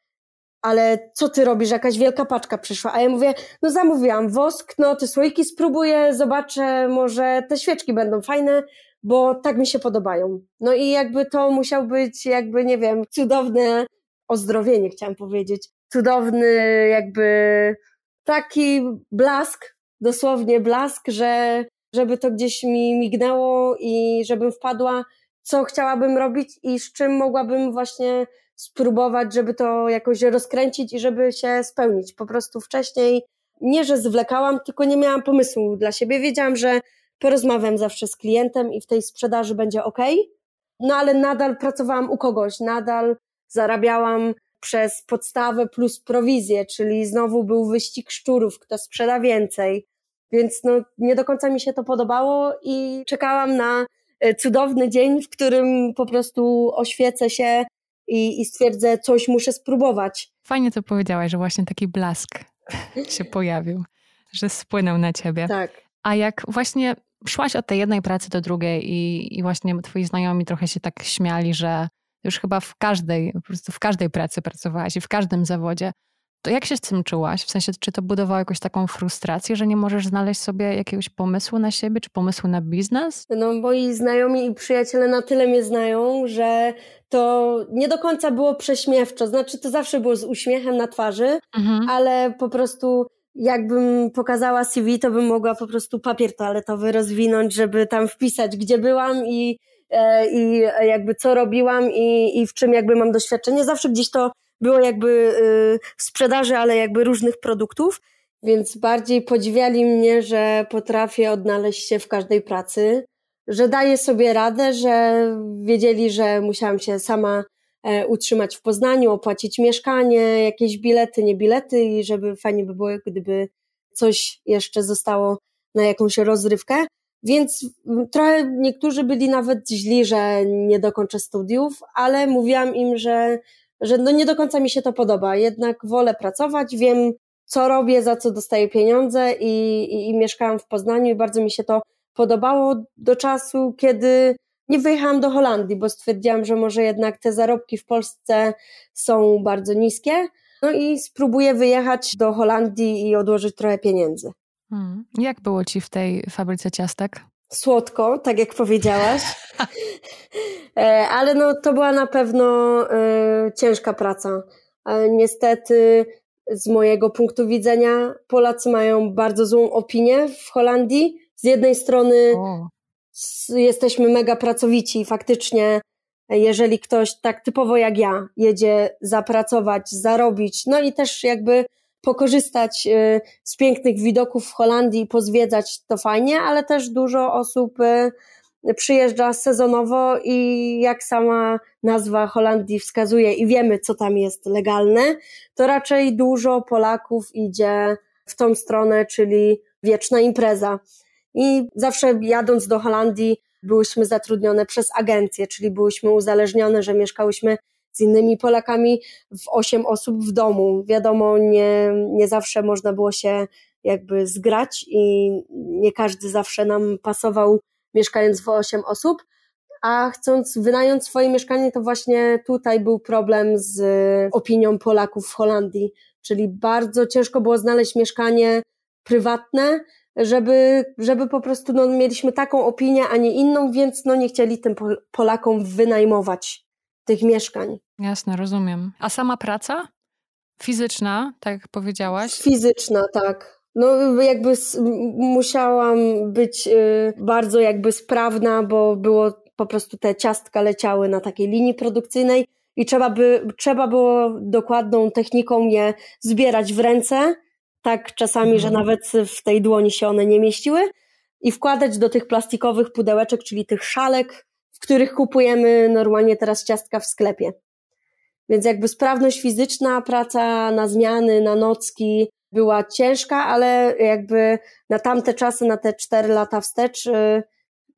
ale co ty robisz, jakaś wielka paczka przyszła, a ja mówię, no zamówiłam wosk, no te słoiki spróbuję, zobaczę, może te świeczki będą fajne, bo tak mi się podobają. No i jakby to musiał być jakby, nie wiem, cudowne ozdrowienie, chciałam powiedzieć, cudowny jakby taki blask, dosłownie blask, że żeby to gdzieś mi mignęło i żebym wpadła, co chciałabym robić i z czym mogłabym właśnie spróbować, żeby to jakoś rozkręcić i żeby się spełnić. Po prostu wcześniej nie, że zwlekałam, tylko nie miałam pomysłu dla siebie. Wiedziałam, że porozmawiam zawsze z klientem i w tej sprzedaży będzie ok, no ale nadal pracowałam u kogoś, nadal zarabiałam przez podstawę plus prowizję, czyli znowu był wyścig szczurów, kto sprzeda więcej. Więc no, nie do końca mi się to podobało i czekałam na e, cudowny dzień, w którym po prostu oświecę się i, i stwierdzę, coś muszę spróbować. Fajnie to powiedziałaś, że właśnie taki blask się pojawił, że spłynął na ciebie. Tak. A jak właśnie szłaś od tej jednej pracy do drugiej i, i właśnie twoi znajomi trochę się tak śmiali, że już chyba w każdej, po prostu w każdej pracy pracowałaś i w każdym zawodzie, to jak się z tym czułaś? W sensie, czy to budowało jakąś taką frustrację, że nie możesz znaleźć sobie jakiegoś pomysłu na siebie, czy pomysłu na biznes? No, moi znajomi i przyjaciele na tyle mnie znają, że to nie do końca było prześmiewczo. Znaczy, to zawsze było z uśmiechem na twarzy, mhm. ale po prostu jakbym pokazała CV, to bym mogła po prostu papier toaletowy rozwinąć, żeby tam wpisać, gdzie byłam i E, i jakby co robiłam i, i w czym jakby mam doświadczenie. Zawsze gdzieś to było jakby y, w sprzedaży, ale jakby różnych produktów, więc bardziej podziwiali mnie, że potrafię odnaleźć się w każdej pracy, że daję sobie radę, że wiedzieli, że musiałam się sama utrzymać w Poznaniu, opłacić mieszkanie, jakieś bilety, nie bilety i żeby fajnie by było, gdyby coś jeszcze zostało na jakąś rozrywkę. Więc trochę niektórzy byli nawet źli, że nie dokończę studiów, ale mówiłam im, że, że no nie do końca mi się to podoba. Jednak wolę pracować, wiem, co robię, za co dostaję pieniądze i, i, i mieszkałam w Poznaniu i bardzo mi się to podobało do czasu, kiedy nie wyjechałam do Holandii, bo stwierdziłam, że może jednak te zarobki w Polsce są bardzo niskie. No i spróbuję wyjechać do Holandii i odłożyć trochę pieniędzy. Hmm. Jak było ci w tej fabryce ciastek? Słodko, tak jak powiedziałaś. E, ale no, to była na pewno e, ciężka praca. E, niestety, z mojego punktu widzenia, Polacy mają bardzo złą opinię w Holandii. Z jednej strony o. jesteśmy mega pracowici i faktycznie jeżeli ktoś tak typowo jak ja jedzie zapracować, zarobić, no i też jakby pokorzystać y, z pięknych widoków w Holandii pozwiedzać to fajnie, ale też dużo osób y, przyjeżdża sezonowo i jak sama nazwa Holandii wskazuje i wiemy, co tam jest legalne, to raczej dużo Polaków idzie w tą stronę, czyli wieczna impreza. I zawsze jadąc do Holandii byłyśmy zatrudnione przez agencję, czyli byłyśmy uzależnione, że mieszkałyśmy z innymi Polakami w osiem osób w domu. Wiadomo, nie, nie zawsze można było się jakby zgrać i nie każdy zawsze nam pasował mieszkając w osiem osób, a chcąc wynająć swoje mieszkanie, to właśnie tutaj był problem z opinią Polaków w Holandii, czyli bardzo ciężko było znaleźć mieszkanie prywatne, żeby, żeby po prostu no, mieliśmy taką opinię, a nie inną, więc no, nie chcieli tym Polakom wynajmować tych mieszkań. Jasne, rozumiem. A sama praca? Fizyczna, tak jak powiedziałaś? Fizyczna, tak. No jakby musiałam być y, bardzo jakby sprawna, bo było po prostu te ciastka leciały na takiej linii produkcyjnej i trzeba, by, trzeba było dokładną techniką je zbierać w ręce, tak czasami, mhm. że nawet w tej dłoni się one nie mieściły i wkładać do tych plastikowych pudełeczek, czyli tych szalek, w których kupujemy normalnie teraz ciastka w sklepie. Więc jakby sprawność fizyczna, praca na zmiany, na nocki była ciężka, ale jakby na tamte czasy, na te cztery lata wstecz, y,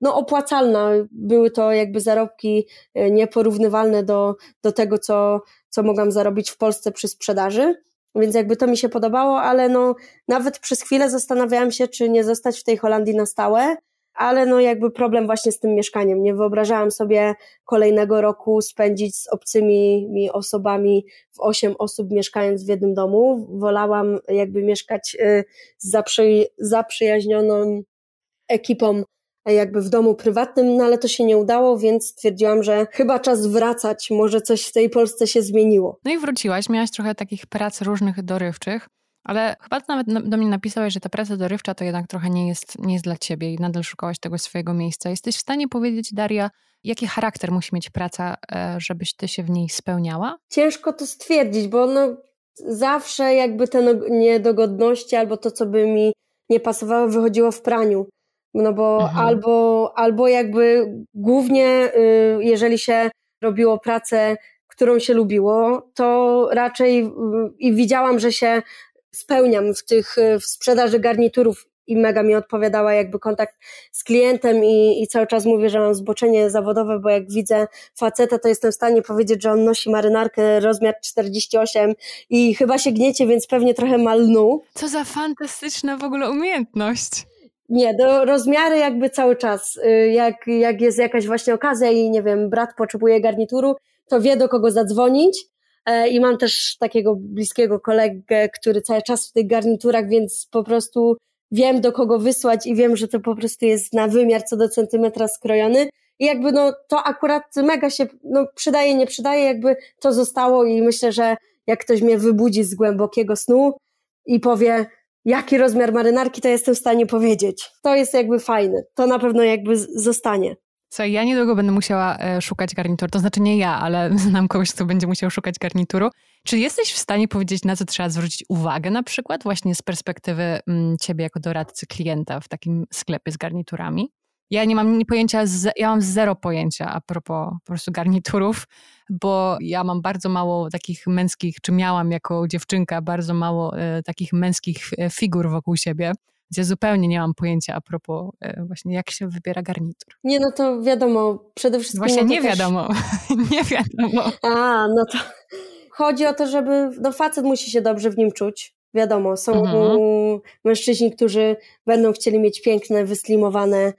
no opłacalna. Były to jakby zarobki y, nieporównywalne do, do tego, co, co mogłam zarobić w Polsce przy sprzedaży. Więc jakby to mi się podobało, ale no nawet przez chwilę zastanawiałam się, czy nie zostać w tej Holandii na stałe, ale no jakby problem właśnie z tym mieszkaniem. Nie wyobrażałam sobie kolejnego roku spędzić z obcymi mi osobami w osiem osób mieszkając w jednym domu. Wolałam jakby mieszkać y, z zaprzy, zaprzyjaźnioną ekipą jakby w domu prywatnym, no ale to się nie udało, więc stwierdziłam, że chyba czas wracać, może coś w tej Polsce się zmieniło. No i wróciłaś, miałaś trochę takich prac różnych dorywczych, ale chyba nawet do mnie napisałeś, że ta praca dorywcza to jednak trochę nie jest, nie jest dla ciebie i nadal szukałaś tego swojego miejsca. Jesteś w stanie powiedzieć, Daria, jaki charakter musi mieć praca, e, żebyś ty się w niej spełniała? Ciężko to stwierdzić, bo no zawsze jakby te no, niedogodności albo to, co by mi nie pasowało, wychodziło w praniu. No bo mhm. albo, albo jakby głównie, y, jeżeli się robiło pracę, którą się lubiło, to raczej y, i widziałam, że się spełniam w tych, y, w sprzedaży garniturów i mega mi odpowiadała jakby kontakt z klientem i, i cały czas mówię, że mam zboczenie zawodowe, bo jak widzę faceta, to jestem w stanie powiedzieć, że on nosi marynarkę rozmiar 48 i chyba się gniecie, więc pewnie trochę malnu. Co za fantastyczna w ogóle umiejętność. Nie, do rozmiary jakby cały czas. Y, jak, jak jest jakaś właśnie okazja i nie wiem, brat potrzebuje garnituru, to wie do kogo zadzwonić. E, I mam też takiego bliskiego kolegę, który cały czas w tych garniturach, więc po prostu wiem do kogo wysłać i wiem, że to po prostu jest na wymiar co do centymetra skrojony. I jakby no to akurat mega się no, przydaje, nie przydaje, jakby to zostało i myślę, że jak ktoś mnie wybudzi z głębokiego snu i powie, jaki rozmiar marynarki, to jestem w stanie powiedzieć. To jest jakby fajne. To na pewno jakby zostanie. Co, ja niedługo będę musiała e, szukać garnituru. To znaczy nie ja, ale znam kogoś, kto będzie musiał szukać garnituru. Czy jesteś w stanie powiedzieć, na co trzeba zwrócić uwagę na przykład właśnie z perspektywy mm, ciebie jako doradcy klienta w takim sklepie z garniturami? Ja nie mam pojęcia, ja mam zero pojęcia a propos po prostu garniturów, bo ja mam bardzo mało takich męskich, czy miałam jako dziewczynka bardzo mało e, takich męskich e, figur wokół siebie. Ja zupełnie nie mam pojęcia a propos e, właśnie jak się wybiera garnitur. Nie, no to wiadomo, przede wszystkim... Właśnie no nie też... wiadomo, nie wiadomo. A, no to chodzi o to, żeby, no facet musi się dobrze w nim czuć. Wiadomo, są mhm. mężczyźni, którzy będą chcieli mieć piękne, wyslimowane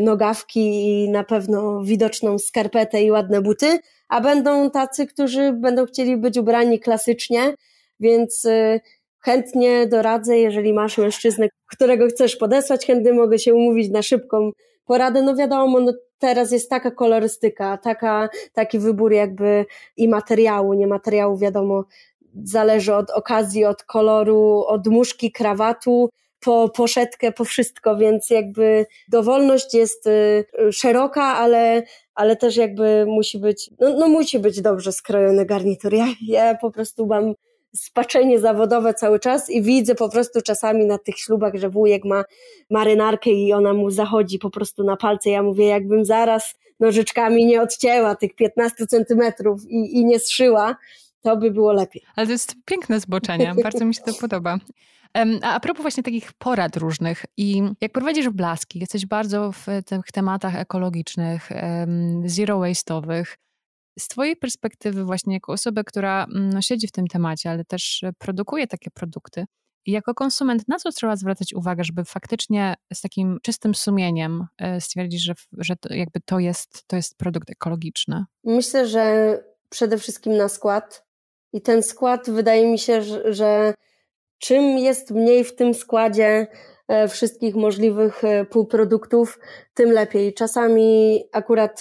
nogawki i na pewno widoczną skarpetę i ładne buty, a będą tacy, którzy będą chcieli być ubrani klasycznie, więc e, chętnie doradzę, jeżeli masz mężczyznę, którego chcesz podesłać, chętnie mogę się umówić na szybką poradę. No wiadomo, no teraz jest taka kolorystyka, taka, taki wybór jakby i materiału, nie materiału wiadomo, zależy od okazji, od koloru, od muszki krawatu, po poszetkę, po wszystko, więc jakby dowolność jest y, szeroka, ale, ale też jakby musi być, no, no musi być dobrze skrojony garnitur. Ja, ja po prostu mam spaczenie zawodowe cały czas i widzę po prostu czasami na tych ślubach, że wujek ma marynarkę i ona mu zachodzi po prostu na palce. Ja mówię, jakbym zaraz nożyczkami nie odcięła tych 15 centymetrów i, i nie zszyła, to by było lepiej. Ale to jest piękne zboczenie, bardzo mi się to podoba. A, a propos właśnie takich porad różnych i jak prowadzisz blaski, jesteś bardzo w tych tematach ekologicznych, zero waste'owych, z Twojej perspektywy, właśnie jako osoby, która mm, no, siedzi w tym temacie, ale też produkuje takie produkty, jako konsument, na co trzeba zwracać uwagę, żeby faktycznie z takim czystym sumieniem e, stwierdzić, że, że to jakby to jest, to jest produkt ekologiczny? Myślę, że przede wszystkim na skład. I ten skład wydaje mi się, że, że czym jest mniej w tym składzie e, wszystkich możliwych e, półproduktów, tym lepiej. Czasami akurat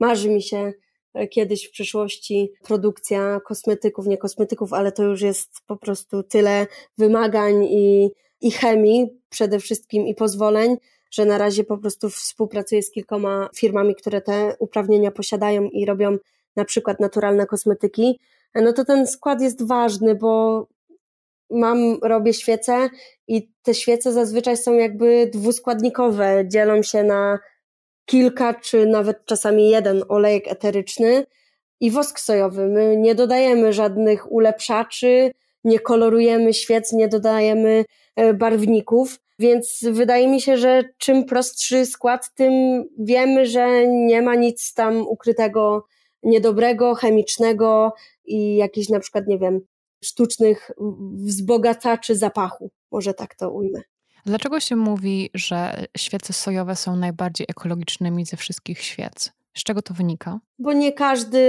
marzy mi się kiedyś w przyszłości produkcja kosmetyków, nie kosmetyków, ale to już jest po prostu tyle wymagań i, i chemii przede wszystkim i pozwoleń, że na razie po prostu współpracuję z kilkoma firmami, które te uprawnienia posiadają i robią na przykład naturalne kosmetyki. No to ten skład jest ważny, bo mam, robię świece i te świece zazwyczaj są jakby dwuskładnikowe, dzielą się na kilka czy nawet czasami jeden olejek eteryczny i wosk sojowy. My nie dodajemy żadnych ulepszaczy, nie kolorujemy świec, nie dodajemy e, barwników, więc wydaje mi się, że czym prostszy skład, tym wiemy, że nie ma nic tam ukrytego niedobrego, chemicznego i jakichś na przykład, nie wiem, sztucznych wzbogacaczy zapachu. Może tak to ujmę. Dlaczego się mówi, że świece sojowe są najbardziej ekologicznymi ze wszystkich świec? Z czego to wynika? Bo nie każdy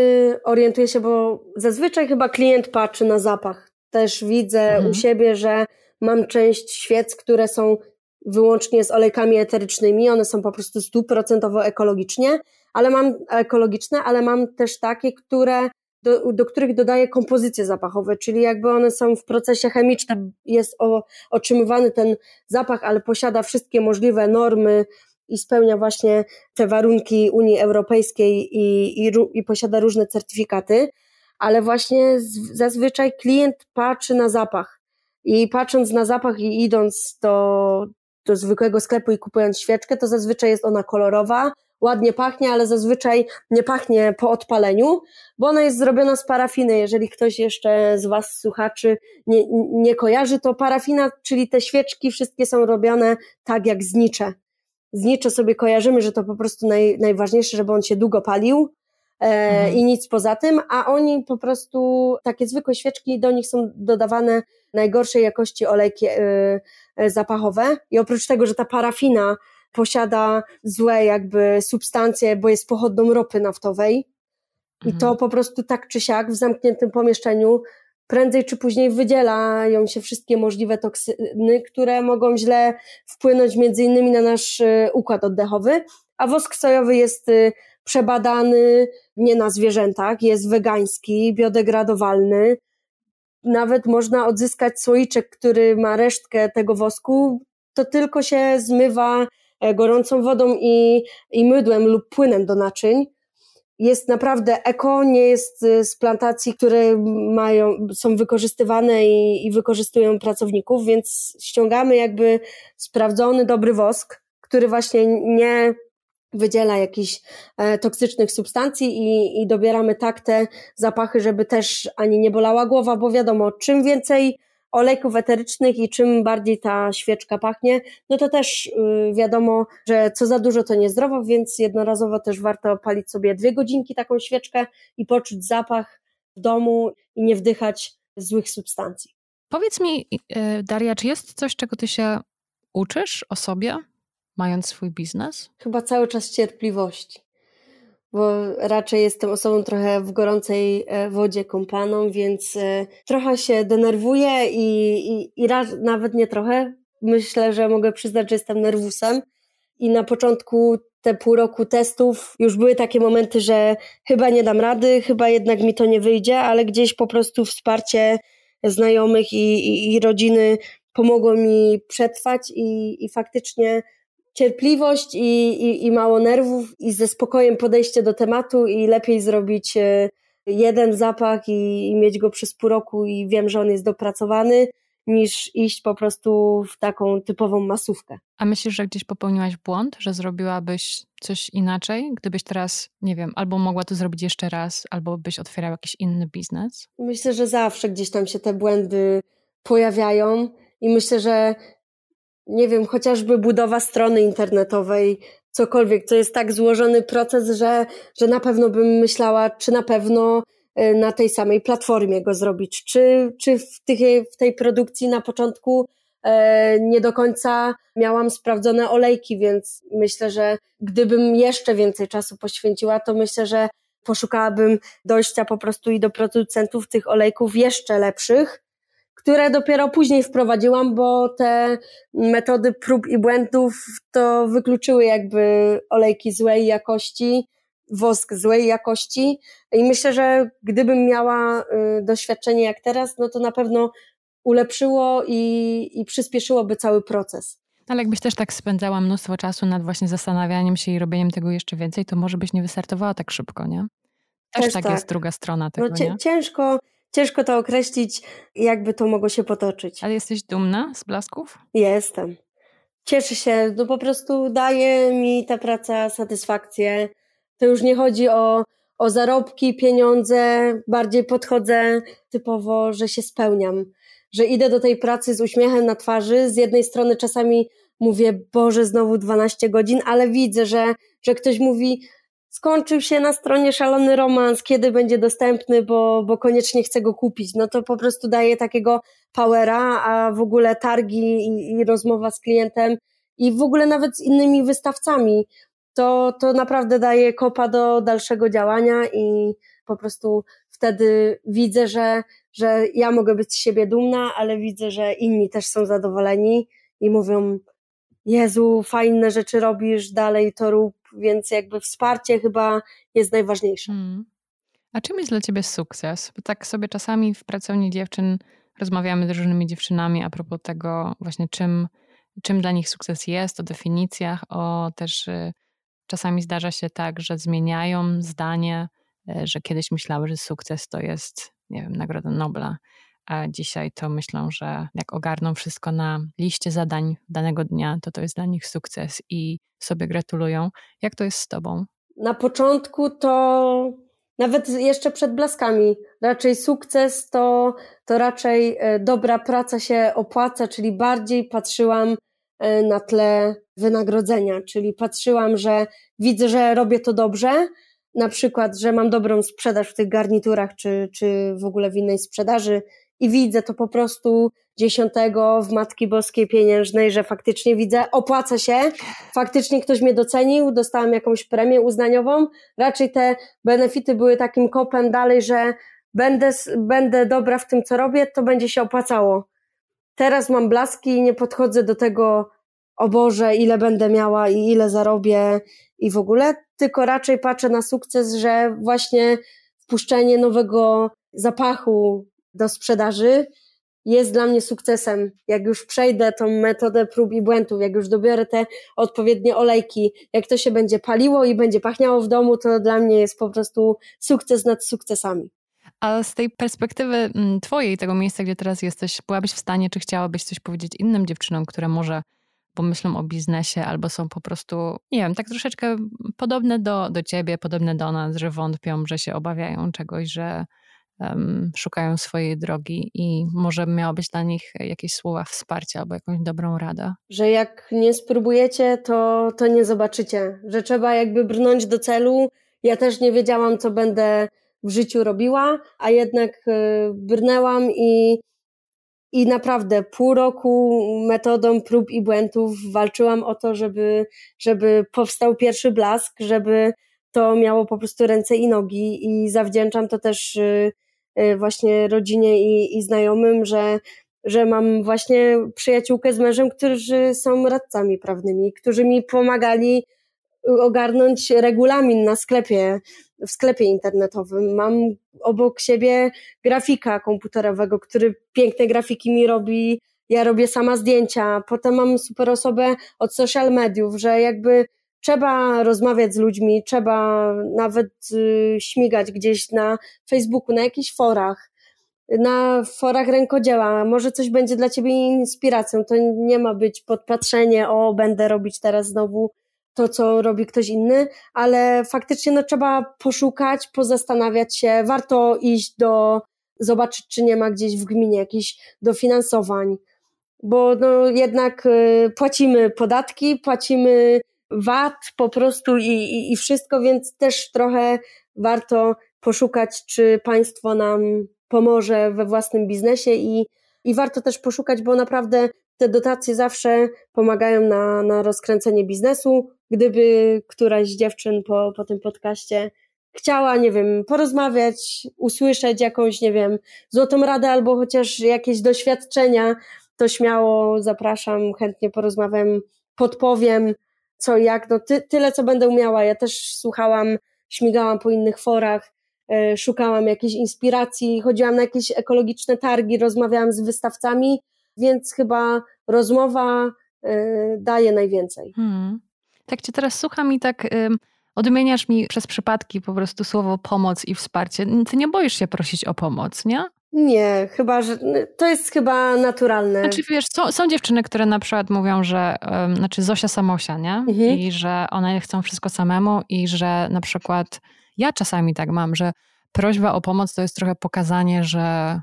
orientuje się, bo zazwyczaj chyba klient patrzy na zapach. Też widzę mhm. u siebie, że mam część świec, które są wyłącznie z olejkami eterycznymi, one są po prostu stuprocentowo ekologicznie, ale mam ekologiczne, ale mam też takie, które do, do których dodaję kompozycje zapachowe, czyli jakby one są w procesie chemicznym, jest o, otrzymywany ten zapach, ale posiada wszystkie możliwe normy i spełnia właśnie te warunki Unii Europejskiej i, i, i posiada różne certyfikaty, ale właśnie zazwyczaj klient patrzy na zapach. I patrząc na zapach i idąc do, do zwykłego sklepu i kupując świeczkę, to zazwyczaj jest ona kolorowa, ładnie pachnie, ale zazwyczaj nie pachnie po odpaleniu, bo ona jest zrobiona z parafiny. Jeżeli ktoś jeszcze z Was, słuchaczy, nie, nie kojarzy, to parafina, czyli te świeczki, wszystkie są robione tak jak znicze. Znicze sobie kojarzymy, że to po prostu naj, najważniejsze, żeby on się długo palił, e, mhm. i nic poza tym, a oni po prostu, takie zwykłe świeczki, do nich są dodawane najgorszej jakości olejki e, e, zapachowe i oprócz tego, że ta parafina posiada złe jakby substancje, bo jest pochodną ropy naftowej. I to mhm. po prostu tak czy siak w zamkniętym pomieszczeniu prędzej czy później wydzielają się wszystkie możliwe toksyny, które mogą źle wpłynąć między innymi na nasz y, układ oddechowy, a wosk sojowy jest y, przebadany nie na zwierzętach, jest wegański, biodegradowalny. Nawet można odzyskać słoiczek, który ma resztkę tego wosku, to tylko się zmywa gorącą wodą i, i mydłem lub płynem do naczyń. Jest naprawdę eko, nie jest e, z plantacji, które mają, są wykorzystywane i, i wykorzystują pracowników, więc ściągamy jakby sprawdzony, dobry wosk, który właśnie nie wydziela jakichś e, toksycznych substancji i, i dobieramy tak te zapachy, żeby też ani nie bolała głowa, bo wiadomo, czym więcej olejków eterycznych i czym bardziej ta świeczka pachnie, no to też y, wiadomo, że co za dużo to niezdrowo, więc jednorazowo też warto palić sobie dwie godzinki taką świeczkę i poczuć zapach w domu i nie wdychać złych substancji. Powiedz mi, y, Daria, czy jest coś, czego ty się uczysz o sobie, mając swój biznes? Chyba cały czas cierpliwości bo raczej jestem osobą trochę w gorącej e, wodzie kąpaną, więc e, trochę się denerwuję i, i, i raz, nawet nie trochę. Myślę, że mogę przyznać, że jestem nerwusem. I na początku te pół roku testów już były takie momenty, że chyba nie dam rady, chyba jednak mi to nie wyjdzie, ale gdzieś po prostu wsparcie znajomych i, i, i rodziny pomogło mi przetrwać i, i faktycznie cierpliwość i, i, i mało nerwów i ze spokojem podejście do tematu i lepiej zrobić e, jeden zapach i, i mieć go przez pół roku i wiem, że on jest dopracowany, niż iść po prostu w taką typową masówkę. A myślisz, że gdzieś popełniłaś błąd, że zrobiłabyś coś inaczej, gdybyś teraz, nie wiem, albo mogła to zrobić jeszcze raz, albo byś otwierał jakiś inny biznes? Myślę, że zawsze gdzieś tam się te błędy pojawiają i myślę, że nie wiem, chociażby budowa strony internetowej, cokolwiek. To jest tak złożony proces, że, że na pewno bym myślała, czy na pewno y, na tej samej platformie go zrobić, czy, czy w, tej, w tej produkcji na początku e, nie do końca miałam sprawdzone olejki, więc myślę, że gdybym jeszcze więcej czasu poświęciła, to myślę, że poszukałabym dojścia po prostu i do producentów tych olejków jeszcze lepszych, które dopiero później wprowadziłam, bo te metody prób i błędów to wykluczyły jakby olejki złej jakości, wosk złej jakości i myślę, że gdybym miała y, doświadczenie jak teraz, no to na pewno ulepszyło i, i przyspieszyłoby cały proces. Ale jakbyś też tak spędzała mnóstwo czasu nad właśnie zastanawianiem się i robieniem tego jeszcze więcej, to może byś nie wystartowała tak szybko, nie? Też, też tak, tak, jest druga strona tego, no, nie? Ciężko, ciężko to określić, jakby to mogło się potoczyć. Ale jesteś dumna z blasków? Jestem. Cieszę się, no po prostu daje mi ta praca satysfakcję. To już nie chodzi o, o zarobki, pieniądze, bardziej podchodzę typowo, że się spełniam, że idę do tej pracy z uśmiechem na twarzy. Z jednej strony czasami mówię, Boże, znowu 12 godzin, ale widzę, że, że ktoś mówi, skończył się na stronie szalony romans, kiedy będzie dostępny, bo, bo koniecznie chcę go kupić. No to po prostu daje takiego powera, a w ogóle targi i, i rozmowa z klientem i w ogóle nawet z innymi wystawcami, to, to naprawdę daje kopa do dalszego działania i po prostu wtedy widzę, że, że ja mogę być z siebie dumna, ale widzę, że inni też są zadowoleni i mówią, Jezu, fajne rzeczy robisz, dalej to rób, więc jakby wsparcie chyba jest najważniejsze. Hmm. A czym jest dla ciebie sukces? Bo tak sobie czasami w pracowni dziewczyn rozmawiamy z różnymi dziewczynami a propos tego właśnie czym, czym dla nich sukces jest, o definicjach, o też y, czasami zdarza się tak, że zmieniają zdanie, y, że kiedyś myślały, że sukces to jest, nie wiem, Nagroda Nobla, a dzisiaj to myślą, że jak ogarną wszystko na liście zadań danego dnia, to to jest dla nich sukces i sobie gratulują. Jak to jest z Tobą? Na początku to nawet jeszcze przed blaskami. Raczej sukces to, to raczej e, dobra praca się opłaca, czyli bardziej patrzyłam e, na tle wynagrodzenia, czyli patrzyłam, że widzę, że robię to dobrze, na przykład, że mam dobrą sprzedaż w tych garniturach, czy, czy w ogóle w innej sprzedaży, i widzę to po prostu dziesiątego w Matki Boskiej Pieniężnej, że faktycznie widzę, opłaca się, faktycznie ktoś mnie docenił, dostałam jakąś premię uznaniową. Raczej te benefity były takim kopem dalej, że będę, będę dobra w tym, co robię, to będzie się opłacało. Teraz mam blaski i nie podchodzę do tego, o Boże, ile będę miała i ile zarobię i w ogóle, tylko raczej patrzę na sukces, że właśnie wpuszczenie nowego zapachu do sprzedaży jest dla mnie sukcesem. Jak już przejdę tą metodę prób i błędów, jak już dobiorę te odpowiednie olejki, jak to się będzie paliło i będzie pachniało w domu, to dla mnie jest po prostu sukces nad sukcesami. A z tej perspektywy mm, Twojej, tego miejsca, gdzie teraz jesteś, byłabyś w stanie, czy chciałabyś coś powiedzieć innym dziewczynom, które może pomyślą o biznesie albo są po prostu, nie wiem, tak troszeczkę podobne do, do Ciebie, podobne do nas, że wątpią, że się obawiają czegoś, że um, szukają swojej drogi i może miałabyś dla nich jakieś słowa wsparcia albo jakąś dobrą radę? Że jak nie spróbujecie, to, to nie zobaczycie, że trzeba jakby brnąć do celu. Ja też nie wiedziałam, co będę w życiu robiła, a jednak y, brnęłam i, i naprawdę pół roku metodą prób i błędów walczyłam o to, żeby, żeby powstał pierwszy blask, żeby to miało po prostu ręce i nogi i zawdzięczam to też Y, właśnie rodzinie i, i znajomym, że, że mam właśnie przyjaciółkę z mężem, którzy są radcami prawnymi, którzy mi pomagali ogarnąć regulamin na sklepie, w sklepie internetowym. Mam obok siebie grafika komputerowego, który piękne grafiki mi robi. Ja robię sama zdjęcia. Potem mam super osobę od social mediów, że jakby trzeba rozmawiać z ludźmi, trzeba nawet y, śmigać gdzieś na Facebooku, na jakichś forach, na forach rękodzieła. Może coś będzie dla ciebie inspiracją. To nie ma być podpatrzenie, o, będę robić teraz znowu to, co robi ktoś inny, ale faktycznie no, trzeba poszukać, pozastanawiać się. Warto iść do, zobaczyć, czy nie ma gdzieś w gminie jakichś dofinansowań, bo no, jednak y, płacimy podatki, płacimy VAT po prostu i, i, i wszystko, więc też trochę warto poszukać, czy państwo nam pomoże we własnym biznesie i, i warto też poszukać, bo naprawdę te dotacje zawsze pomagają na, na rozkręcenie biznesu. Gdyby któraś z dziewczyn po, po tym podcaście chciała, nie wiem, porozmawiać, usłyszeć jakąś, nie wiem, złotą radę albo chociaż jakieś doświadczenia, to śmiało zapraszam, chętnie porozmawiam, podpowiem co jak, no ty, tyle co będę umiała. Ja też słuchałam, śmigałam po innych forach, e, szukałam jakiejś inspiracji, chodziłam na jakieś ekologiczne targi, rozmawiałam z wystawcami, więc chyba rozmowa e, daje najwięcej. Hmm. Tak cię teraz słucham i tak odmieniasz mi przez przypadki po prostu słowo pomoc i wsparcie. Ty nie boisz się prosić o pomoc, nie? Nie, chyba, że to jest chyba naturalne. Znaczy wiesz, są, są dziewczyny, które na przykład mówią, że, um, znaczy Zosia Samosia, nie? Mhm. I że one chcą wszystko samemu i że na przykład ja czasami tak mam, że prośba o pomoc to jest trochę pokazanie, że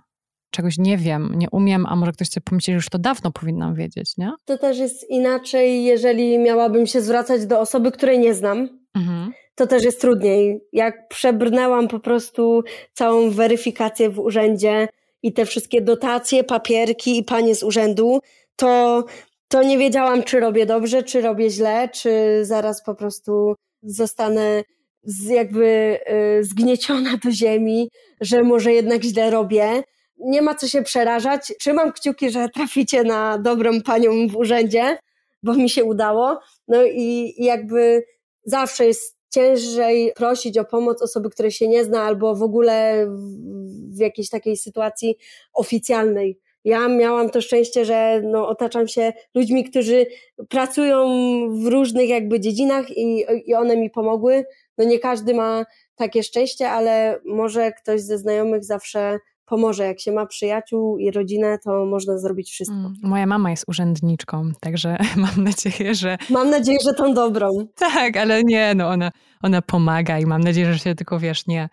czegoś nie wiem, nie umiem, a może ktoś sobie pomyśli, że już to dawno powinnam wiedzieć, nie? To też jest inaczej, jeżeli miałabym się zwracać do osoby, której nie znam. Mhm to też jest trudniej. Jak przebrnęłam po prostu całą weryfikację w urzędzie i te wszystkie dotacje, papierki i panie z urzędu, to, to nie wiedziałam, czy robię dobrze, czy robię źle, czy zaraz po prostu zostanę jakby y, zgnieciona do ziemi, że może jednak źle robię. Nie ma co się przerażać. Trzymam kciuki, że traficie na dobrą panią w urzędzie, bo mi się udało. No i jakby zawsze jest ciężej prosić o pomoc osoby, której się nie zna, albo w ogóle w, jakiejś takiej sytuacji oficjalnej. Ja miałam to szczęście, że no, otaczam się ludźmi, którzy pracują w różnych jakby dziedzinach i, i one mi pomogły. No nie każdy ma takie szczęście, ale może ktoś ze znajomych zawsze pomoże. Jak się ma przyjaciół i rodzinę, to można zrobić wszystko. Mm, moja mama jest urzędniczką, także mam nadzieję, że. Mam nadzieję, że tą dobrą. Tak, ale nie, no ona, ona pomaga i mam nadzieję, że się tylko wiesz, nie,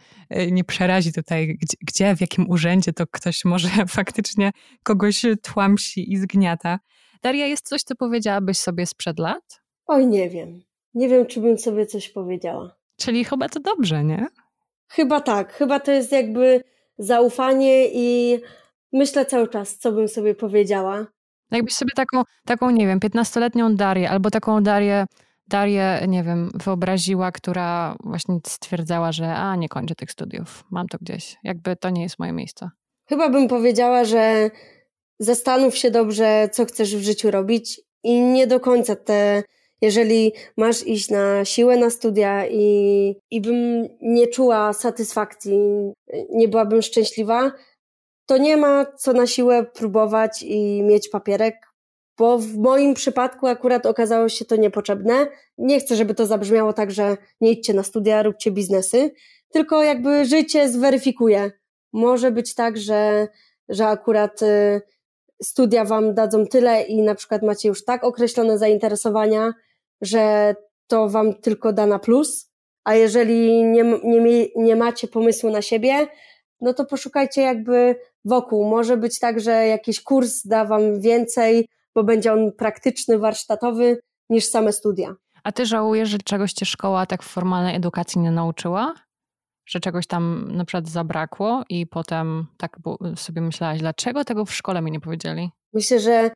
nie przerazi tutaj, gdzie, gdzie, w jakim urzędzie to ktoś może faktycznie kogoś tłamsi i zgniata. Daria, jest coś, co powiedziałabyś sobie sprzed lat? Oj, nie wiem. Nie wiem, czy bym sobie coś powiedziała. Czyli chyba to dobrze, nie? Chyba tak. Chyba to jest jakby zaufanie i myślę cały czas, co bym sobie powiedziała. Jakbyś sobie taką, taką nie wiem, 15-letnią Darię albo taką Darię, Darię, nie wiem, wyobraziła, która właśnie stwierdzała, że a, nie kończę tych studiów, mam to gdzieś. Jakby to nie jest moje miejsce. Chyba bym powiedziała, że zastanów się dobrze, co chcesz w życiu robić i nie do końca te jeżeli masz iść na siłę na studia i, i bym nie czuła satysfakcji, nie byłabym szczęśliwa, to nie ma co na siłę próbować i mieć papierek, bo w moim przypadku akurat okazało się to niepotrzebne. Nie chcę, żeby to zabrzmiało tak, że nie idźcie na studia, róbcie biznesy, tylko jakby życie zweryfikuje. Może być tak, że, że akurat y, studia wam dadzą tyle i na przykład macie już tak określone zainteresowania, że to wam tylko da na plus, a jeżeli nie, nie, nie macie pomysłu na siebie, no to poszukajcie jakby wokół. Może być tak, że jakiś kurs da wam więcej, bo będzie on praktyczny, warsztatowy niż same studia. A ty żałujesz, że czegoś cię szkoła tak w formalnej edukacji nie nauczyła? Że czegoś tam na przykład zabrakło i potem tak sobie myślałaś, dlaczego tego w szkole mi nie powiedzieli? Myślę, że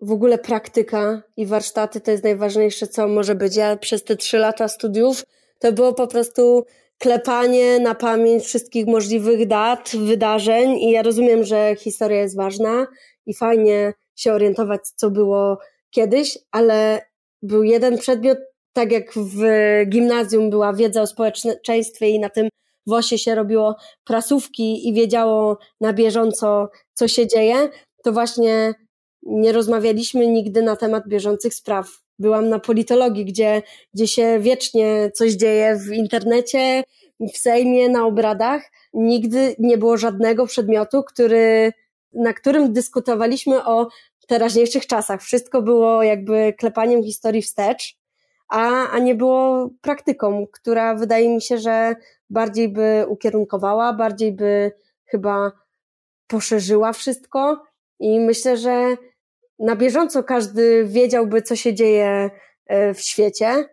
w ogóle praktyka i warsztaty to jest najważniejsze, co może być. Ja przez te trzy lata studiów to było po prostu klepanie na pamięć wszystkich możliwych dat, wydarzeń i ja rozumiem, że historia jest ważna i fajnie się orientować, co było kiedyś, ale był jeden przedmiot, tak jak w gimnazjum była wiedza o społeczeństwie i na tym WOSie się robiło prasówki i wiedziało na bieżąco, co się dzieje, to właśnie nie rozmawialiśmy nigdy na temat bieżących spraw. Byłam na politologii, gdzie, gdzie się wiecznie coś dzieje w internecie, w Sejmie, na obradach. Nigdy nie było żadnego przedmiotu, który, na którym dyskutowaliśmy o teraźniejszych czasach. Wszystko było jakby klepaniem historii wstecz, a, a nie było praktyką, która wydaje mi się, że bardziej by ukierunkowała, bardziej by chyba poszerzyła wszystko. I myślę, że na bieżąco każdy wiedziałby, co się dzieje e, w świecie,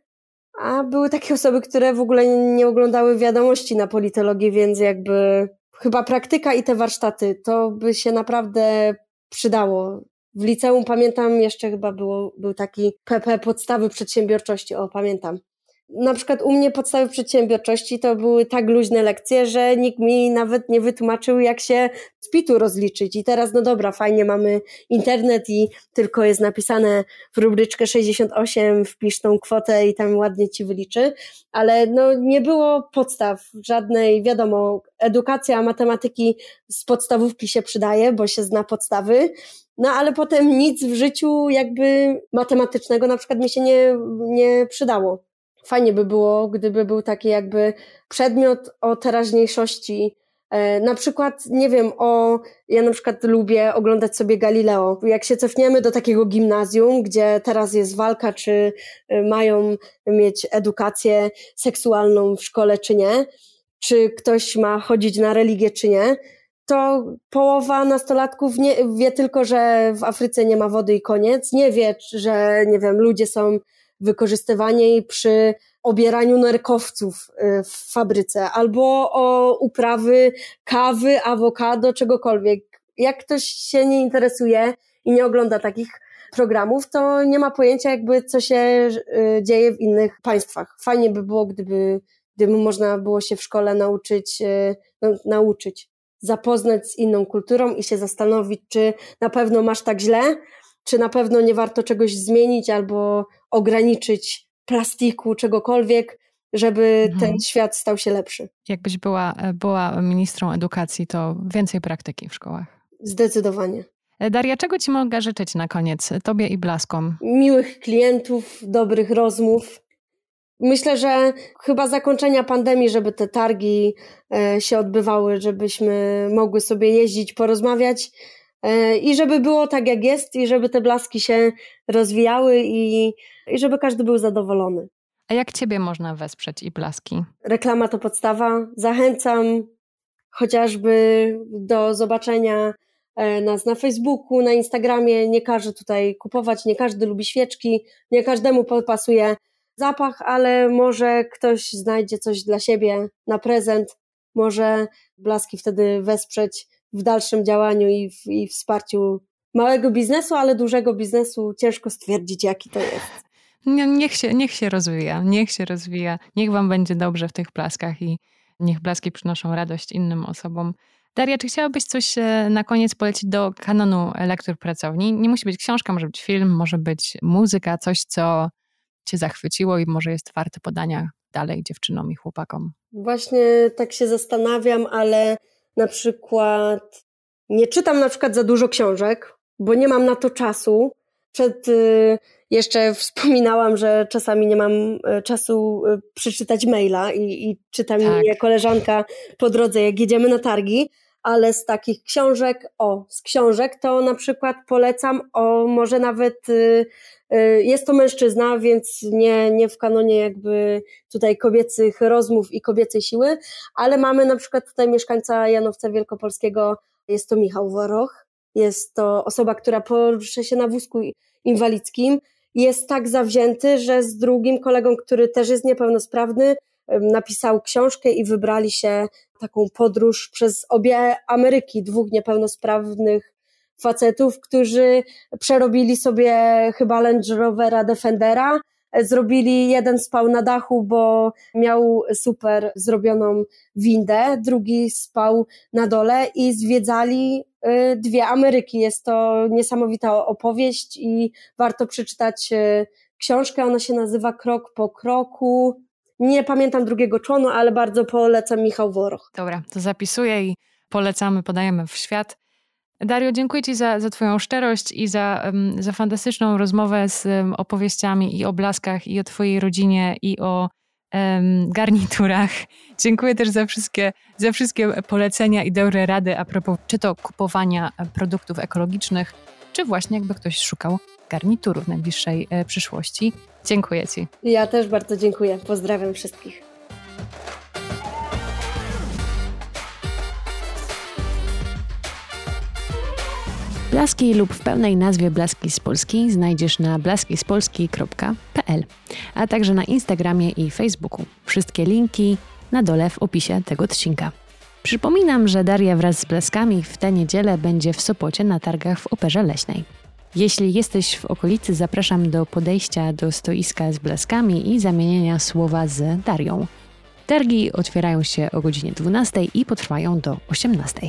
a były takie osoby, które w ogóle nie oglądały wiadomości na politologii, więc jakby chyba praktyka i te warsztaty to by się naprawdę przydało. W liceum pamiętam jeszcze chyba było, był taki PP podstawy przedsiębiorczości, o pamiętam na przykład u mnie podstawy przedsiębiorczości to były tak luźne lekcje, że nikt mi nawet nie wytłumaczył, jak się z PIT-u rozliczyć. I teraz, no dobra, fajnie mamy internet i tylko jest napisane w rubryczkę 68, wpisz tą kwotę i tam ładnie ci wyliczy, ale no nie było podstaw żadnej, wiadomo, edukacja matematyki z podstawówki się przydaje, bo się zna podstawy, no ale potem nic w życiu jakby matematycznego na przykład mi się nie, nie przydało fajnie by było, gdyby był taki jakby przedmiot o teraźniejszości. E, na przykład, nie wiem, o, ja na przykład lubię oglądać sobie Galileo. Jak się cofniemy do takiego gimnazjum, gdzie teraz jest walka, czy e, mają mieć edukację seksualną w szkole, czy nie, czy ktoś ma chodzić na religię, czy nie, to połowa nastolatków nie, wie tylko, że w Afryce nie ma wody i koniec. Nie wie, że, nie wiem, ludzie są wykorzystywanie przy obieraniu nerkowców y, w fabryce, albo o uprawy kawy, awokado, czegokolwiek. Jak ktoś się nie interesuje i nie ogląda takich programów, to nie ma pojęcia jakby co się y, dzieje w innych państwach. Fajnie by było, gdyby, gdyby można było się w szkole nauczyć, y, no, nauczyć, zapoznać z inną kulturą i się zastanowić, czy na pewno masz tak źle, czy na pewno nie warto czegoś zmienić albo ograniczyć plastiku, czegokolwiek, żeby mhm. ten świat stał się lepszy. Jakbyś była, była ministrą edukacji, to więcej praktyki w szkołach. Zdecydowanie. Daria, czego Ci mogę życzyć na koniec, Tobie i Blaskom? Miłych klientów, dobrych rozmów. Myślę, że chyba zakończenia pandemii, żeby te targi e, się odbywały, żebyśmy mogły sobie jeździć, porozmawiać E, i żeby było tak jak jest i żeby te blaski się rozwijały i, i żeby każdy był zadowolony. A jak Ciebie można wesprzeć i blaski? Reklama to podstawa. Zachęcam chociażby do zobaczenia e, nas na Facebooku, na Instagramie. Nie każdy tutaj kupować, nie każdy lubi świeczki, nie każdemu pasuje zapach, ale może ktoś znajdzie coś dla siebie na prezent. Może blaski wtedy wesprzeć w dalszym działaniu i w, i wsparciu małego biznesu, ale dużego biznesu ciężko stwierdzić, jaki to jest. Niech się, niech się rozwija, niech się rozwija, niech wam będzie dobrze w tych blaskach i niech blaski przynoszą radość innym osobom. Daria, czy chciałabyś coś e, na koniec polecić do kanonu lektur pracowni? Nie musi być książka, może być film, może być muzyka, coś, co cię zachwyciło i może jest warte podania dalej dziewczynom i chłopakom. Właśnie tak się zastanawiam, ale na przykład nie czytam na przykład za dużo książek, bo nie mam na to czasu. Przed y, jeszcze wspominałam, że czasami nie mam y, czasu y, przeczytać maila i, i czyta tak. mi koleżanka po drodze, jak jedziemy na targi, ale z takich książek, o, z książek to na przykład polecam, o, może nawet Y, jest to mężczyzna, więc nie, nie w kanonie jakby tutaj kobiecych rozmów i kobiecej siły, ale mamy na przykład tutaj mieszkańca Janowca Wielkopolskiego, jest to Michał Woroch, jest to osoba, która porusza się na wózku inwalidzkim, jest tak zawzięty, że z drugim kolegą, który też jest niepełnosprawny, napisał książkę i wybrali się taką podróż przez obie Ameryki, dwóch niepełnosprawnych facetów, którzy przerobili sobie chyba Land Rovera Defendera, zrobili, jeden spał na dachu, bo miał super zrobioną windę, drugi spał na dole i zwiedzali y, dwie Ameryki. Jest to niesamowita opowieść i warto przeczytać y, książkę. Ona się nazywa Krok po kroku. Nie pamiętam drugiego członu, ale bardzo polecam Michał Woroch. Dobra, to zapisuję i polecamy, podajemy w świat. Dario, dziękuję Ci za, za Twoją szczerość i za, za fantastyczną rozmowę z opowieściami i o blaskach, i o Twojej rodzinie, i o um, garniturach. Dziękuję też za wszystkie, za wszystkie polecenia i dobre rady a propos czy to kupowania produktów ekologicznych, czy właśnie jakby ktoś szukał garnituru w najbliższej e, przyszłości. Dziękuję Ci. Ja też bardzo dziękuję. Pozdrawiam wszystkich. Blaski lub w pełnej nazwie Blaski z Polski znajdziesz na blaskispolski.pl, a także na Instagramie i Facebooku. Wszystkie linki na dole w opisie tego odcinka. Przypominam, że Daria wraz z Blaskami w tę niedzielę będzie w Sopocie na targach w Operze Leśnej. Jeśli jesteś w okolicy, zapraszam do podejścia do stoiska z Blaskami i zamienienia słowa z Darią. Targi otwierają się o godzinie 12 i potrwają do 18.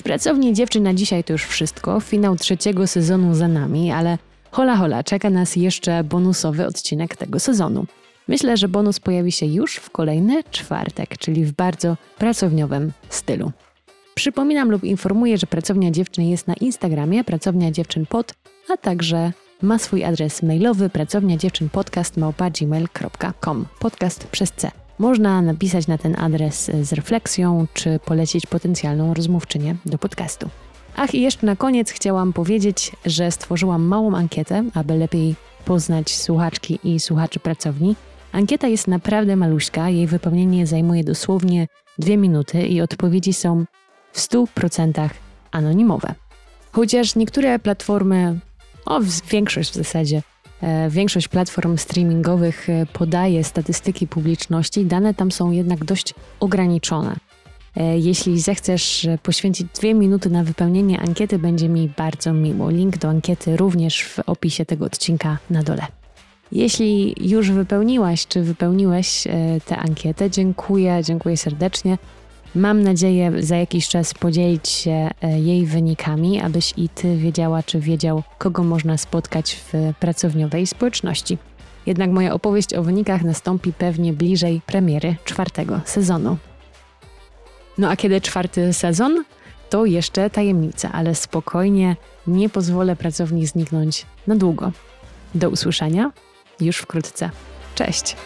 W pracowni dziewczyn na dzisiaj to już wszystko. Finał trzeciego sezonu za nami, ale hola hola, czeka nas jeszcze bonusowy odcinek tego sezonu. Myślę, że bonus pojawi się już w kolejny czwartek, czyli w bardzo pracowniowym stylu. Przypominam lub informuję, że pracownia dziewczyn jest na Instagramie pracownia dziewczyn pod, a także ma swój adres mailowy pracownia dziewczyn podcast podcast przez C. Można napisać na ten adres z refleksją, czy polecić potencjalną rozmówczynię do podcastu. Ach, i jeszcze na koniec chciałam powiedzieć, że stworzyłam małą ankietę, aby lepiej poznać słuchaczki i słuchaczy pracowni. Ankieta jest naprawdę maluśka, jej wypełnienie zajmuje dosłownie dwie minuty i odpowiedzi są w 100% anonimowe. Chociaż niektóre platformy, o większość w zasadzie, E, większość platform streamingowych e, podaje statystyki publiczności, dane tam są jednak dość ograniczone. E, jeśli zechcesz poświęcić dwie minuty na wypełnienie ankiety, będzie mi bardzo miło. Link do ankiety również w opisie tego odcinka na dole. Jeśli już wypełniłaś czy wypełniłeś tę ankietę, dziękuję, dziękuję serdecznie. Mam nadzieję za jakiś czas podzielić się e, jej wynikami, abyś i ty wiedziała, czy wiedział, kogo można spotkać w pracowniowej społeczności. Jednak moja opowieść o wynikach nastąpi pewnie bliżej premiery czwartego sezonu. No a kiedy czwarty sezon? To jeszcze tajemnica, ale spokojnie nie pozwolę pracowni zniknąć na długo. Do usłyszenia już wkrótce. Cześć!